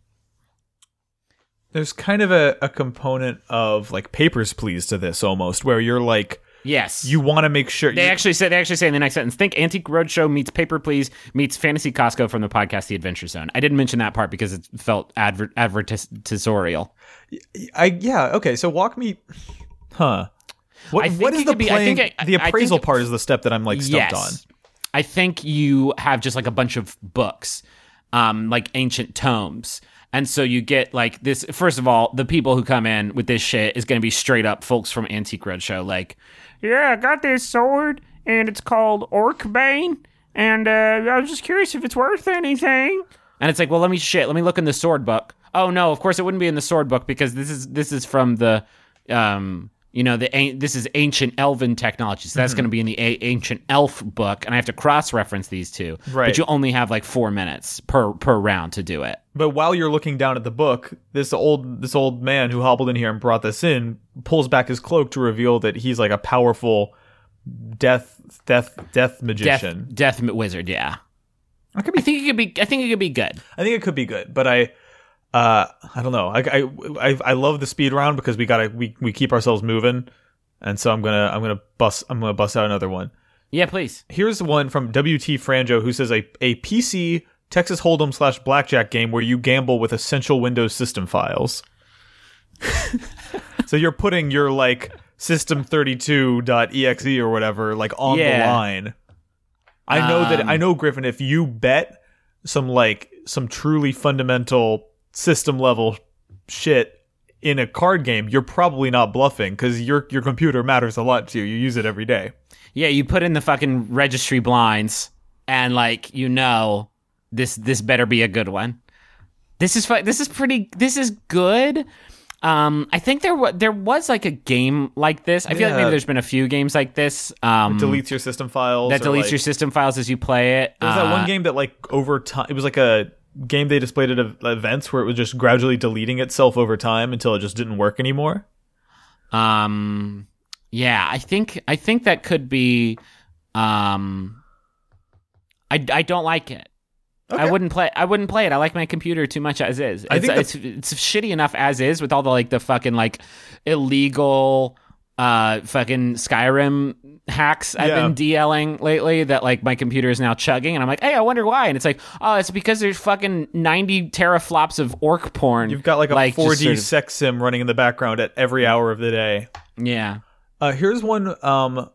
There's kind of a, a component of like papers please to this almost where you're like Yes. you want to make sure They you- actually say they actually say in the next sentence, think Antique Roadshow meets Paper Please meets Fantasy Costco from the podcast The Adventure Zone. I didn't mention that part because it felt adver- advertisorial. I yeah okay. So walk me, huh? What I think what is the be- I think it- the I appraisal think- part is the step that I'm like stumped on. I think you have just like a bunch of books, um, like ancient tomes. And so you get like this. First of all, the people who come in with this shit is going to be straight up folks from Antique Roadshow. Like, yeah, I got this sword, and it's called Orcbane, and uh, I was just curious if it's worth anything. And it's like, well, let me shit. Let me look in the sword book. Oh no, of course it wouldn't be in the sword book because this is this is from the, um, you know, the this is ancient elven technology. So that's mm-hmm. going to be in the a- ancient elf book, and I have to cross reference these two. Right. But you only have like four minutes per per round to do it. But while you're looking down at the book, this old this old man who hobbled in here and brought this in pulls back his cloak to reveal that he's like a powerful death death death Death magician. death wizard. Yeah. I could be, I think it could be. I think it could be good. I think it could be good, but I. Uh, I don't know. I, I I I love the speed round because we gotta we, we keep ourselves moving, and so I'm gonna I'm gonna bust I'm gonna bust out another one. Yeah, please. Here's one from WT Franjo who says a, a PC Texas Hold'em slash blackjack game where you gamble with essential Windows system files. so you're putting your like system32.exe or whatever like on the line. I know that Um, I know Griffin if you bet some like some truly fundamental system level shit in a card game, you're probably not bluffing cuz your your computer matters a lot to you. You use it every day. Yeah, you put in the fucking registry blinds, and like you know, this this better be a good one. This is fu- this is pretty. This is good. Um, I think there was there was like a game like this. I feel like maybe there's been a few games like this. Um, Deletes your system files. that deletes like- your system files as you play it. There was that Uh, one game that like over time it was like a game they displayed at events where it was just gradually deleting itself over time until it just didn't work anymore. Um, yeah, I think I think that could be. Um, I I don't like it. I wouldn't play. I wouldn't play it. I like my computer too much as is. It's, I think the- it's it's shitty enough as is with all the like the fucking like illegal uh fucking Skyrim hacks I've Yeah. been DLing lately that like my computer is now chugging and I'm like, hey, I wonder why. And it's like, oh, it's because there's fucking ninety teraflops of orc porn. You've got like a just 4D sort of- sex sim running in the background at every hour of the day. yeah. Uh, here's one um,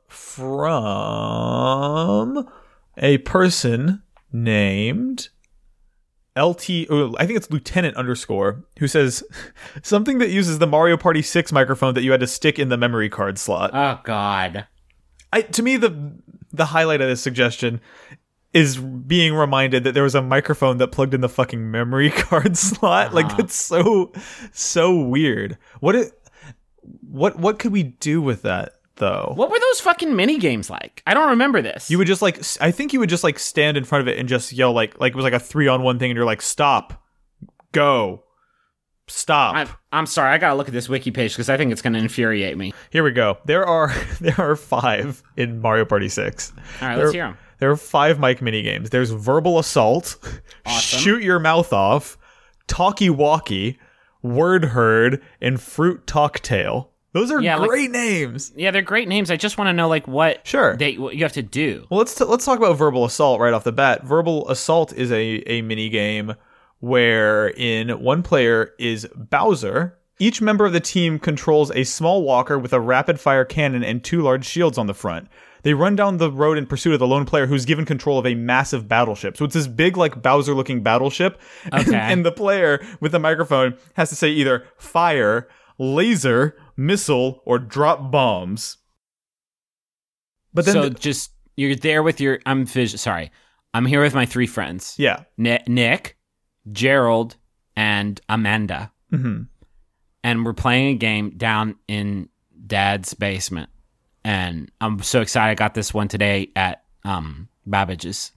from a person named LT. oh, I think it's Lieutenant underscore who says something that uses the Mario Party 6 microphone that you had to stick in the memory card slot. Oh God. I to me the the highlight of this suggestion is being reminded that there was a microphone that plugged in the fucking memory card slot. Like uh-huh. that's so so weird. What it what what could we do with that though? What were those fucking mini games like? I don't remember this. You would just like I think you would just like stand in front of it and just yell like like it was like a 3 on 1 thing and you're like stop. Go. Stop. I'm, I'm sorry. I gotta look at this wiki page because I think it's gonna infuriate me. Here we go. There are there are 5 in Mario Party 6. All right, There- let's hear them. There are five mic mini games. There's verbal assault, Awesome. shoot your mouth off, talkie walkie, word herd, and fruit talk tale. Those are Yeah, like- great names. Yeah, they're great names. I just want to know like what Sure. they what you have to do. Well, let's t- let's talk about verbal assault right off the bat. Verbal assault is a a mini game where in one player is Bowser. Each member of the team controls a small walker with a rapid fire cannon and two large shields on the front. They run down the road in pursuit of the lone player who's given control of a massive battleship. So it's this big, like Bowser looking battleship. And, and the player with the microphone has to say either fire, laser, missile, or drop bombs. But then, so the- just you're there with your. I'm vis- sorry. I'm here with my three friends. yeah. Ni- Nick, Gerald, and Amanda, hmm and we're playing a game down in Dad's basement. And I'm so excited. I got this one today at um, Babbage's.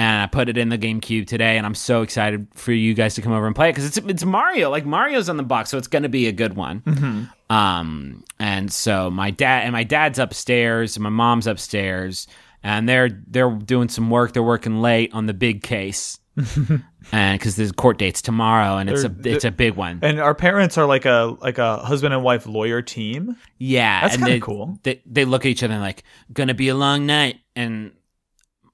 And I put it in the GameCube today, and I'm so excited for you guys to come over and play it because it's it's Mario. Like Mario's on the box, so it's going to be a good one. Um, and so my dad and my dad's upstairs, and my mom's upstairs, and they're they're doing some work. They're working late on the big case, and because the court date's tomorrow, and it's a They're- it's a big one. And our parents are like a like a husband and wife lawyer team. Yeah, That's kinda cool. They they look at each other and like, gonna be a long night, and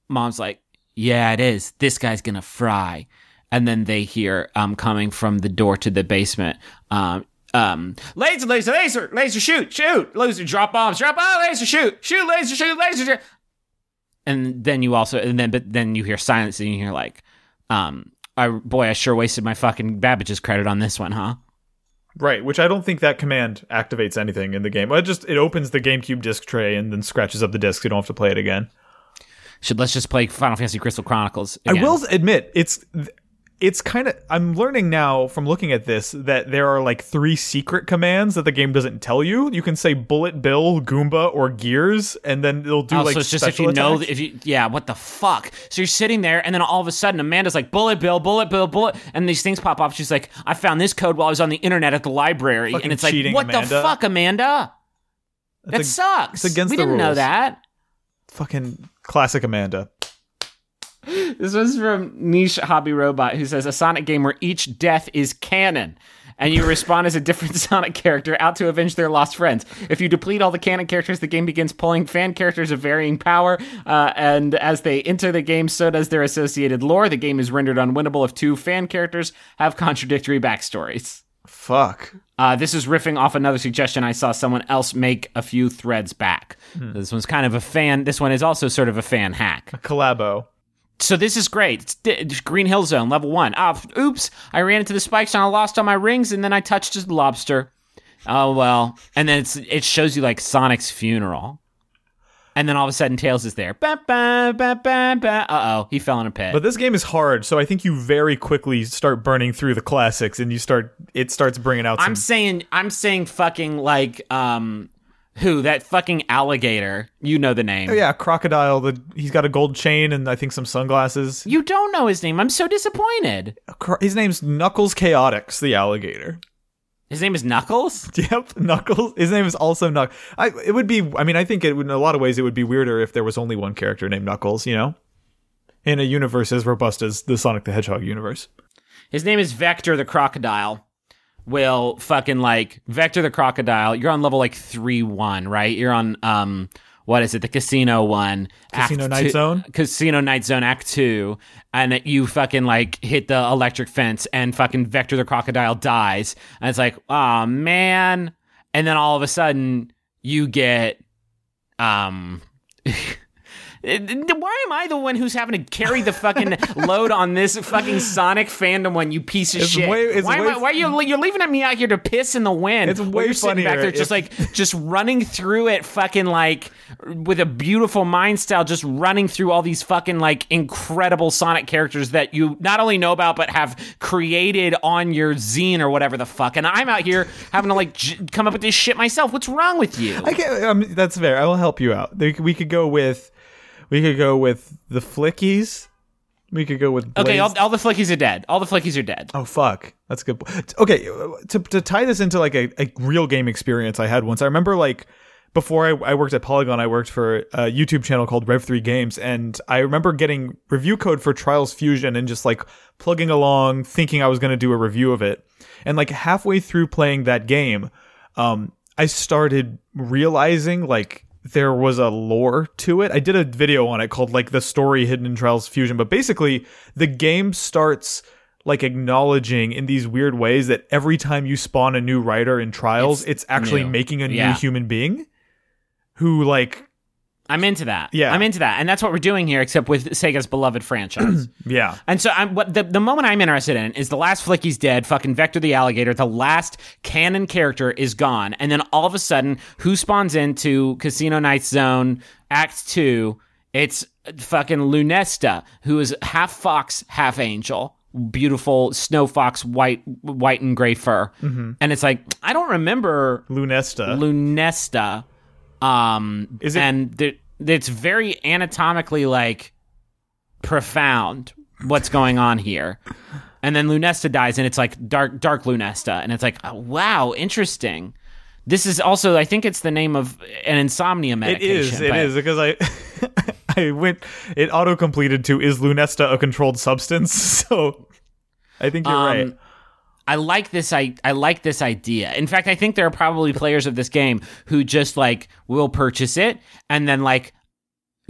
mom's like, yeah, it is. This guy's gonna fry, and then they hear um coming from the door to the basement um. Um, laser, laser, laser, laser, shoot, shoot, laser, drop bombs, drop bomb, laser, shoot, shoot, laser, shoot, laser, shoot. And then you also, and then, but then you hear silence and you hear like, um, I, boy, I sure wasted my fucking Babbage's credit on this one, huh? Right, which I don't think that command activates anything in the game. It just it opens the GameCube disc tray and then scratches up the disc. You don't have to play it again. Should let's just play Final Fantasy Crystal Chronicles. I will admit it's it's kind of I'm learning now from looking at this that there are like three secret commands that the game doesn't tell you. You can say Bullet Bill, Goomba, or Gears, and then it'll do Oh, like so it's just if you know, if you, yeah, what the fuck? So you're sitting there, and then all of a sudden, Amanda's like, "Bullet bill, bullet bill, bullet," and these things pop up. She's like, "I found this code while I was on the internet at the library," Fucking and it's like, "What the fuck, Amanda? That a- sucks. it's against we didn't know that." Fucking classic Amanda. This was from Niche Hobby Robot, who says a Sonic game where each death is canon. and you respawn as a different Sonic character out to avenge their lost friends. If you deplete all the canon characters, the game begins pulling fan characters of varying power, uh, and as they enter the game, so does their associated lore. The game is rendered unwinnable if two fan characters have contradictory backstories. Fuck. Uh, this is riffing off another suggestion I saw someone else make a few threads back. This one's kind of a fan. This one is also sort of a fan hack. A collabo. So this is great. It's it's Green Hill Zone, level one. Ah, oops! I ran into the spikes and I lost all my rings, and then I touched a lobster. Oh well. And then it's it shows you like Sonic's funeral, and then all of a sudden Tails is there. Ba, ba, ba, ba, ba. Uh oh, he fell in a pit. But this game is hard, so I think you very quickly start burning through the classics, and you start it starts bringing out some. I'm saying I'm saying fucking like um who that fucking alligator. You know the name. oh yeah, crocodile. The he's got a gold chain and I think some sunglasses. You don't know his name. I'm so disappointed. His name's Knuckles Chaotix, the alligator. His name is Knuckles. Yep, Knuckles. His name is also Knuckles. I it would be. I mean, I think it would in a lot of ways it would be weirder if there was only one character named Knuckles. You know, in a universe as robust as the Sonic the Hedgehog universe. His name is Vector the Crocodile. Will fucking like Vector the Crocodile. You're on level like three one, right? You're on um what is it? The Casino one, Casino Act Night two- Zone? Casino Night Zone Act two, and that you fucking like hit the electric fence, and fucking Vector the Crocodile dies, and it's like, oh man, and then all of a sudden you get um. Why am I the one who's having to carry the fucking load on this fucking Sonic fandom one? You piece of It's shit. way- it's why, I, why are you you're leaving me out here to piss in the wind? It's way you're sitting back there, just like just running through it, fucking like with a beautiful mind style, just running through all these fucking like incredible Sonic characters that you not only know about but have created on your zine or whatever the fuck. And I'm out here having to like j- come up with this shit myself. What's wrong with you? I can't. Um, that's fair. I will help you out. We could go with, we could go with the Flickies. We could go with. okay, all, all the flickies are dead. All the flickies are dead. Oh fuck, that's a good. Okay, to to tie this into like a, a real game experience I had once. I remember like before I, I worked at Polygon, I worked for a YouTube channel called Rev3 Games, and I remember getting review code for Trials Fusion and just like plugging along, thinking I was going to do a review of it. And like halfway through playing that game, um, I started realizing like there was a lore to it. I did a video on it called like the story hidden in Trials Fusion, but basically the game starts like acknowledging in these weird ways that every time you spawn a new rider in Trials, it's, It's actually new. making a new human being who like I'm into that. Yeah. I'm into that, and that's what we're doing here, except with Sega's beloved franchise. yeah. And so I'm what the, the moment I'm interested in is the last Flicky's dead, fucking Vector the alligator, the last canon character is gone, and then all of a sudden, who spawns into Casino Night Zone Act Two? It's fucking Lunesta, who is half fox, half angel. Beautiful snow fox, white, white and gray fur, Mm-hmm. and it's like I don't remember Lunesta. Lunesta. Um, Is it- and th- it's very anatomically like profound what's going on here. And then Lunesta dies, and it's like dark, dark Lunesta, and it's like, oh, wow, interesting. This is also, I think, it's the name of an insomnia it medication. is. It but- is because I I went it auto completed to is Lunesta a controlled substance? So I think you're Um, right. I like this. I I like this idea. In fact, I think there are probably players of this game who just like will purchase it and then like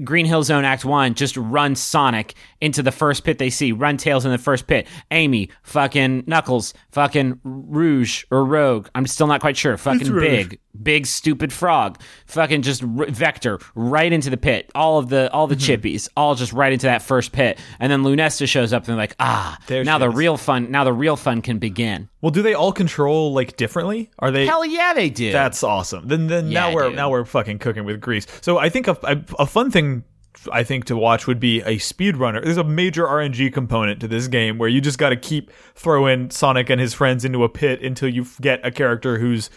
Green Hill Zone Act One, just run Sonic into the first pit they see. Run Tails in the first pit. Amy, fucking Knuckles, fucking Rouge or Rogue. I'm still not quite sure. Fucking. Big, big stupid frog. Fucking just r- Vector right into the pit. All of the all the Mm-hmm. chippies, all just right into that first pit. And then Lunesta shows up and they're like, ah, There now the is. real fun. Now the real fun can begin. Well, do they all control like differently? Are they Hell yeah, they do. That's awesome. Then then Yeah, now we're dude. now we're fucking cooking with grease. So I think a, a, a fun thing I think to watch would be a speedrunner. There's a major RNG component to this game where you just got to keep throwing Sonic and his friends into a pit until you get a character who's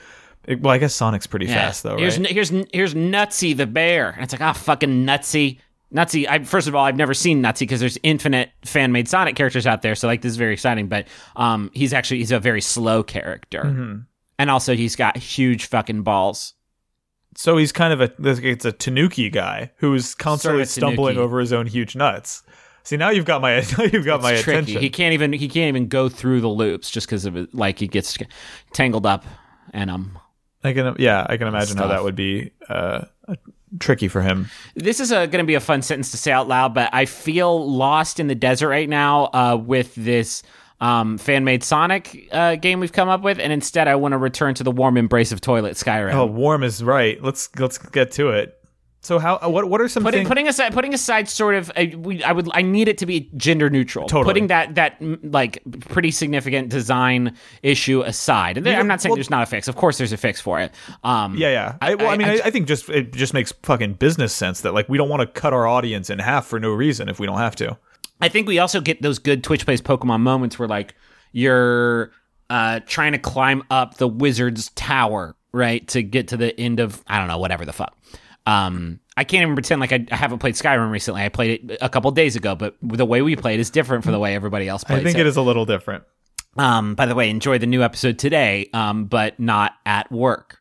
well, I guess Sonic's pretty Yeah. fast though, Here's right? here's here's here's Nutsy the bear, and it's like ah fucking Nutsy. Nutsy. I, first of all, I've never seen Nutsy because there's infinite fan made Sonic characters out there, so like this is very exciting. But um, he's actually he's a very slow character, Mm-hmm. and also he's got huge fucking balls. So he's kind of a it's a Tanuki guy who's constantly Sort of stumbling over his own huge nuts. See, now you've got my you've got my It's tricky. attention. He can't even he can't even go through the loops just because of it. Like he gets tangled up, and um, I can yeah, I can imagine how that would be uh, uh, tricky for him. this is going to be a fun sentence to say out loud, but I feel lost in the desert right now uh, with this um, fan made Sonic uh, game we've come up with, and instead I want to return to the warm embrace of toilet Skyrim. Oh, warm is right. Let's let's get to it. So how uh, what what are some Putting, things? putting aside, putting aside, sort of, uh, we, I would, I need it to be gender neutral. Totally. Putting that that mm, like pretty significant design issue aside, and I'm not saying well- there's not a fix. Of course, there's a fix for it. Um, yeah, yeah. I, well, I, I- mean, I, I- I think just it just makes fucking business sense that like we don't want to cut our audience in half for no reason if we don't have to. I think we also get those good Twitch plays Pokemon moments where like you're uh, trying to climb up the wizard's tower, right, to get to the end of I don't know whatever the fuck. Um, I can't even pretend like I, I haven't played Skyrim recently. I played it a couple days ago, but the way we played is different from the way everybody else plays. I think it is a little different. Um, by the way, enjoy the new episode today, um, but not at work.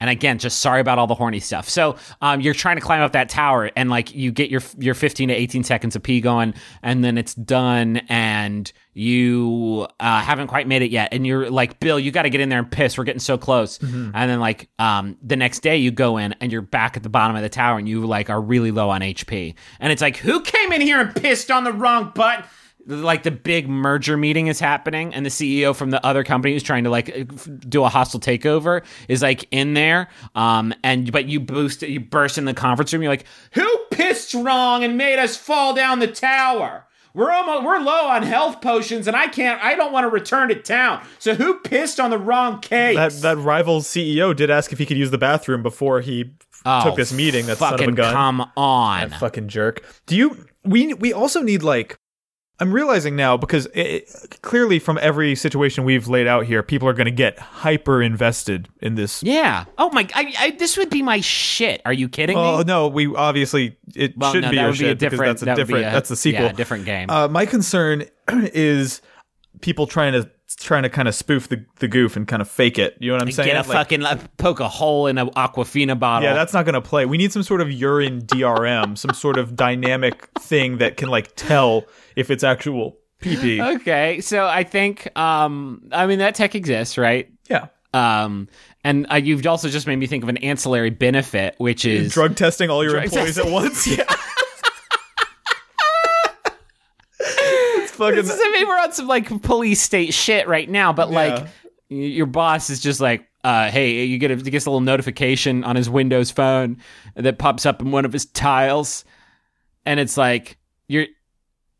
And again, just sorry about all the horny stuff. So um, you're trying to climb up that tower, and like you get your your 15 to 18 seconds of pee going, and then it's done, and you uh, haven't quite made it yet, and you're like, Bill, you got to get in there and piss. We're getting so close. And then like um, the next day, you go in, and you're back at the bottom of the tower, and you like are really low on HP, and it's like, who came in here and pissed on the wrong button? Like the big merger meeting is happening and the CEO from the other company who's trying to like do a hostile takeover is like in there um and but you boost you burst in the conference room you're like who pissed wrong and made us fall down the tower we're almost we're low on health potions and I can't I don't want to return to town so who pissed on the wrong case That that rival CEO did ask if he could use the bathroom before he Oh, took this meeting. That son of a fucking gun. come on that fucking jerk. Do you? We we also need like. I'm realizing now because it, clearly from every situation we've laid out here, people are going to get hyper invested in this. yeah oh my I, I this would be my shit are you kidding Oh me no, we obviously it Well, shouldn't no, be your be a shit because that's a that different a- that's the sequel. yeah, different game. Uh, my concern is people trying to trying to kind of spoof the, the goof and kind of fake it. You know what I'm saying? get a Like, fucking uh, poke a hole in an Aquafina bottle. Yeah, that's not going to play. We need some sort of urine DRM, some sort of dynamic thing that can like tell if it's actual pee pee. okay. So I think, um, I mean, that tech exists, right? Yeah. Um, and uh, you've also just made me think of an ancillary benefit, which is Drug testing all your Drug employees at once. Yeah. Fucking. This is, I mean, we're on some like police state shit right now, but like Yeah. y- your boss is just like, uh, hey, you get a, he gets a little notification on his Windows phone that pops up in one of his tiles, and it's like you're,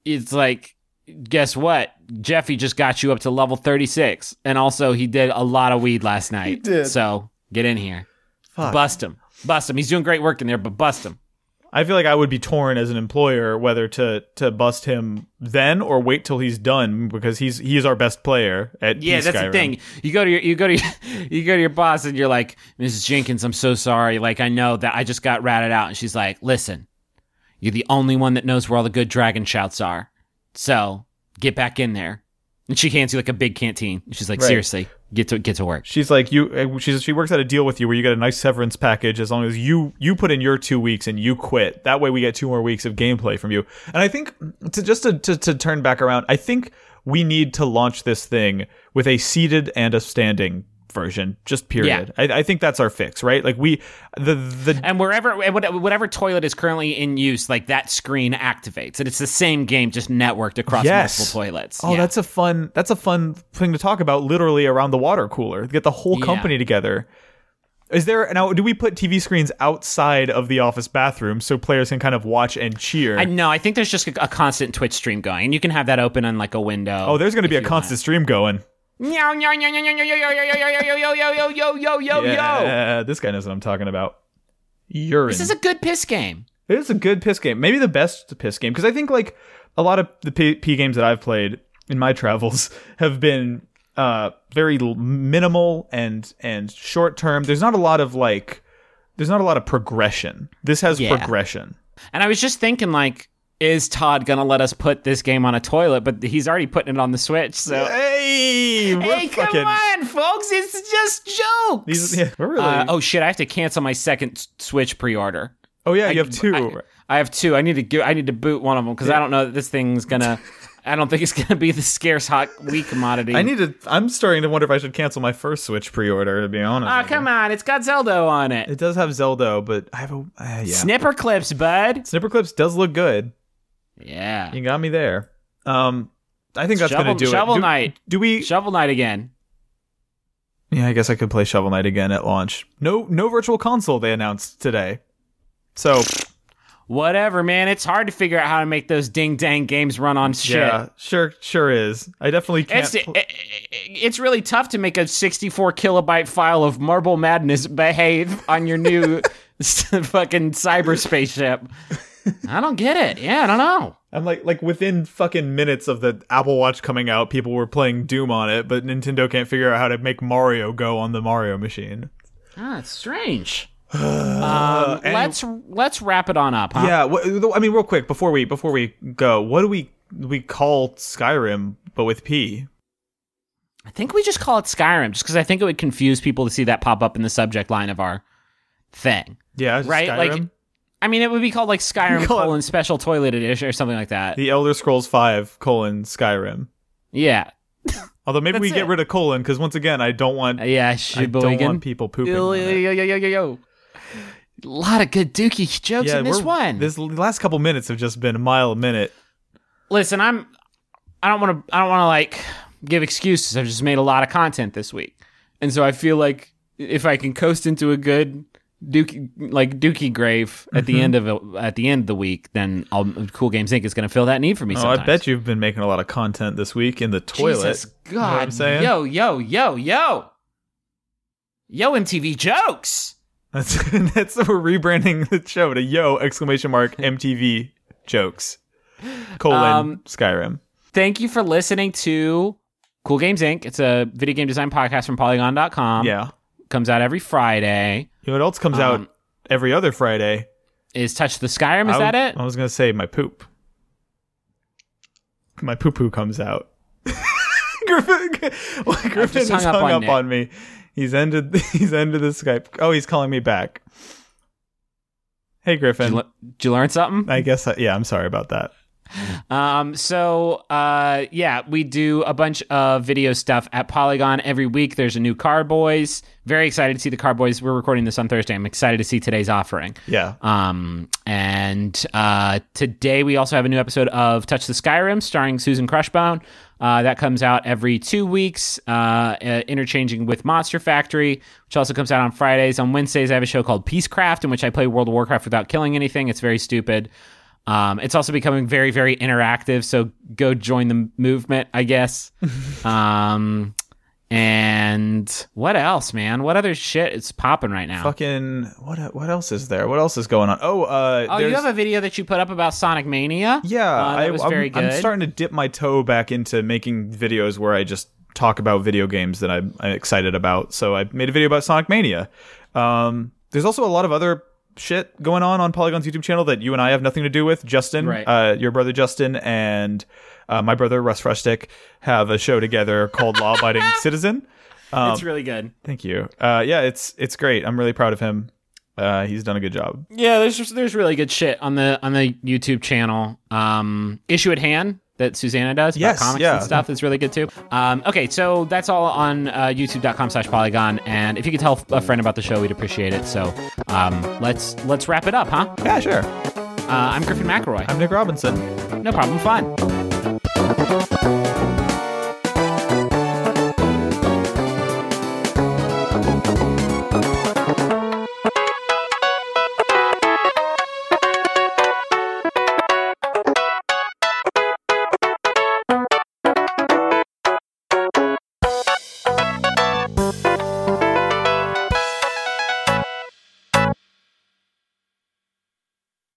it's like, guess what? Jeffy just got you up to level thirty six, and also he did a lot of weed last night. did. So get in here, Fuck. bust him, bust him. He's doing great work in there, but bust him. I feel like I would be torn as an employer whether to to bust him then or wait till he's done because he's he is our best player at Yeah, that's Skyrim. the thing. You go to your you go to your, you go to your boss and you're like, Mrs. Jenkins, I'm so sorry. Like I know that I just got ratted out, and she's like, Listen, you're the only one that knows where all the good dragon shouts are. So get back in there. And she hands you like a big canteen. She's like, Right. seriously, get to get to work. She's like you. uh, She's she works out a deal with you where you get a nice severance package as long as you you put in your two weeks and you quit. That way we get two more weeks of gameplay from you. And I think to just to to, to turn back around, I think we need to launch this thing with a seated and a standing version. Just period. I, I think that's our fix, right? Like we the the And wherever whatever toilet is currently in use, like that screen activates, and it's the same game just networked across Yes. multiple toilets. Oh, Yeah. that's a fun that's a fun thing to talk about literally around the water cooler. Get the whole Yeah. company together. Is there now do we put TV screens outside of the office bathroom so players can kind of watch and cheer? I know. I think there's just a, a constant Twitch stream going, and you can have that open on like a window. oh, there's going to be a constant stream going. Meow, meow, meow, meow, meow, meow, yo, yo, yo, yo, yo, yo, yo, yo, yo, yo, yo, yo. Yeah, this guy knows what I'm talking about. Urine. This is a good piss game. It is a good piss game. Maybe the best piss game because I think like a lot of the P, P games that I've played in my travels have been uh very l- minimal and and short term. There's not a lot of like there's not a lot of progression. This has Yeah. progression. And I was just thinking, like, is Todd gonna let us put this game on a toilet? But he's already putting it on the Switch. So, Hey, hey, come fucking on, folks! It's just jokes. these yeah, we're really Uh, oh shit! I have to cancel my second Switch pre-order. Oh yeah, you have two. I, I have two. I need to give. I need to boot one of them because I don't know that this thing's gonna. I don't think it's gonna be the scarce hot wheat commodity. I need to. I'm starting to wonder if I should cancel my first Switch pre-order. To be honest. Oh come on! It's got Zelda on it. It does have Zelda, but I have a uh, yeah. Snipperclips, bud. Snipperclips does look good. Yeah. You got me there. Um, I think that's Shovel- gonna do Shovel it. Do- Knight. Do we? Shovel Knight again. Yeah, I guess I could play Shovel Knight again at launch. No, no virtual console. They announced today. So Whatever, man. It's hard to figure out how to make those ding dang games run on shit. yeah, sure, sure is. I definitely can't. It's it, it- it's really tough to make a 64 kilobyte file of Marble Madness behave on your new fucking cyber spaceship. I don't get it. Yeah, I don't know. I'm like, like within fucking minutes of the Apple Watch coming out, people were playing Doom on it, but Nintendo can't figure out how to make Mario go on the Mario machine. Ah, it's strange. um, let's let's wrap it on up, huh? Yeah, wh- I mean, real quick before we before we go, what do we we call Skyrim but with P? I think we just call it Skyrim, just because I think it would confuse people to see that pop up in the subject line of our thing. Yeah, Right, like- Skyrim? I mean, it would be called like Skyrim Call it- colon special toilet edition or something like that. the Elder Scrolls Five colon Skyrim. yeah, Although maybe we That's get rid of colon because once again, I don't want uh, yeah, I don't want people pooping. Yo, yo, yo, yo, yo, yo, yo. A lot of good Dookie jokes in this we're- one. This last couple minutes have just been a mile a minute. Listen, I'm. I don't want to. I don't want to like give excuses. I've just made a lot of content this week, and so I feel like if I can coast into a good Dookie, like Dookie grave at Mm-hmm. the end of it, at the end of the week, then I'll, Cool Games Inc. is going to fill that need for me. Oh, sometimes. I bet you've been making a lot of content this week in the toilet. Jesus You know what God, I'm saying? yo, yo, yo, yo, yo, MTV jokes. That's that's we're rebranding the show to Yo exclamation mark MTV jokes colon Um, Skyrim. Thank you for listening to Cool Games Inc. It's a video game design podcast from Polygon.com. yeah. comes out every Friday. You know what else comes Um, out every other Friday? Is Touch the Skyrim? Is I, that it? I was gonna say my poop. My poo poo comes out. Griffin, well, Griffin just hung has up hung on up on me. He's ended. He's ended the Skype. Oh, he's calling me back. Hey, Did Griffin. you, le- did you learn something? I guess. I, yeah, I'm sorry about that. Um, so uh, yeah, we do a bunch of video stuff at Polygon every week. There's a new Carboys. Very excited to see the Carboys. We're recording this on Thursday. I'm excited to see today's offering. Yeah. Um, and uh, today we also have a new episode of Touch the Skyrim starring Susan Crushbone. Uh, that comes out every two weeks, uh, uh, interchanging with Monster Factory, which also comes out on Fridays. On Wednesdays, I have a show called Peacecraft, in which I play World of Warcraft without killing anything. It's very stupid. Um, it's also becoming very, very interactive. So go join the movement, I guess. um, and what else, man? What other shit is popping right now? Fucking what? What else is there? What else is going on? Oh, uh, Oh, you have a video that you put up about Sonic Mania. Yeah, Uh, I, was I'm, very good. I'm starting to dip my toe back into making videos where I just talk about video games that I'm, I'm excited about. So I made a video about Sonic Mania. Um, there's also a lot of other shit going on on Polygon's YouTube channel that you and I have nothing to do with. Justin, Right. uh, your brother Justin, and uh, my brother Russ Frushtick have a show together called Law Abiding Citizen. Um, it's really good. Thank you. Uh, yeah, it's it's great. I'm really proud of him. Uh, he's done a good job. Yeah, there's just, there's really good shit on the on the YouTube channel. Um, issue at hand that Susanna does about comics yeah. and stuff is really good too. Um, okay, so that's all on uh, YouTube.com/polygon, and if you could tell a friend about the show, we'd appreciate it. So um, let's let's wrap it up, huh? Yeah, sure. Uh, I'm Griffin McElroy. I'm Nick Robinson. No problem. Fun.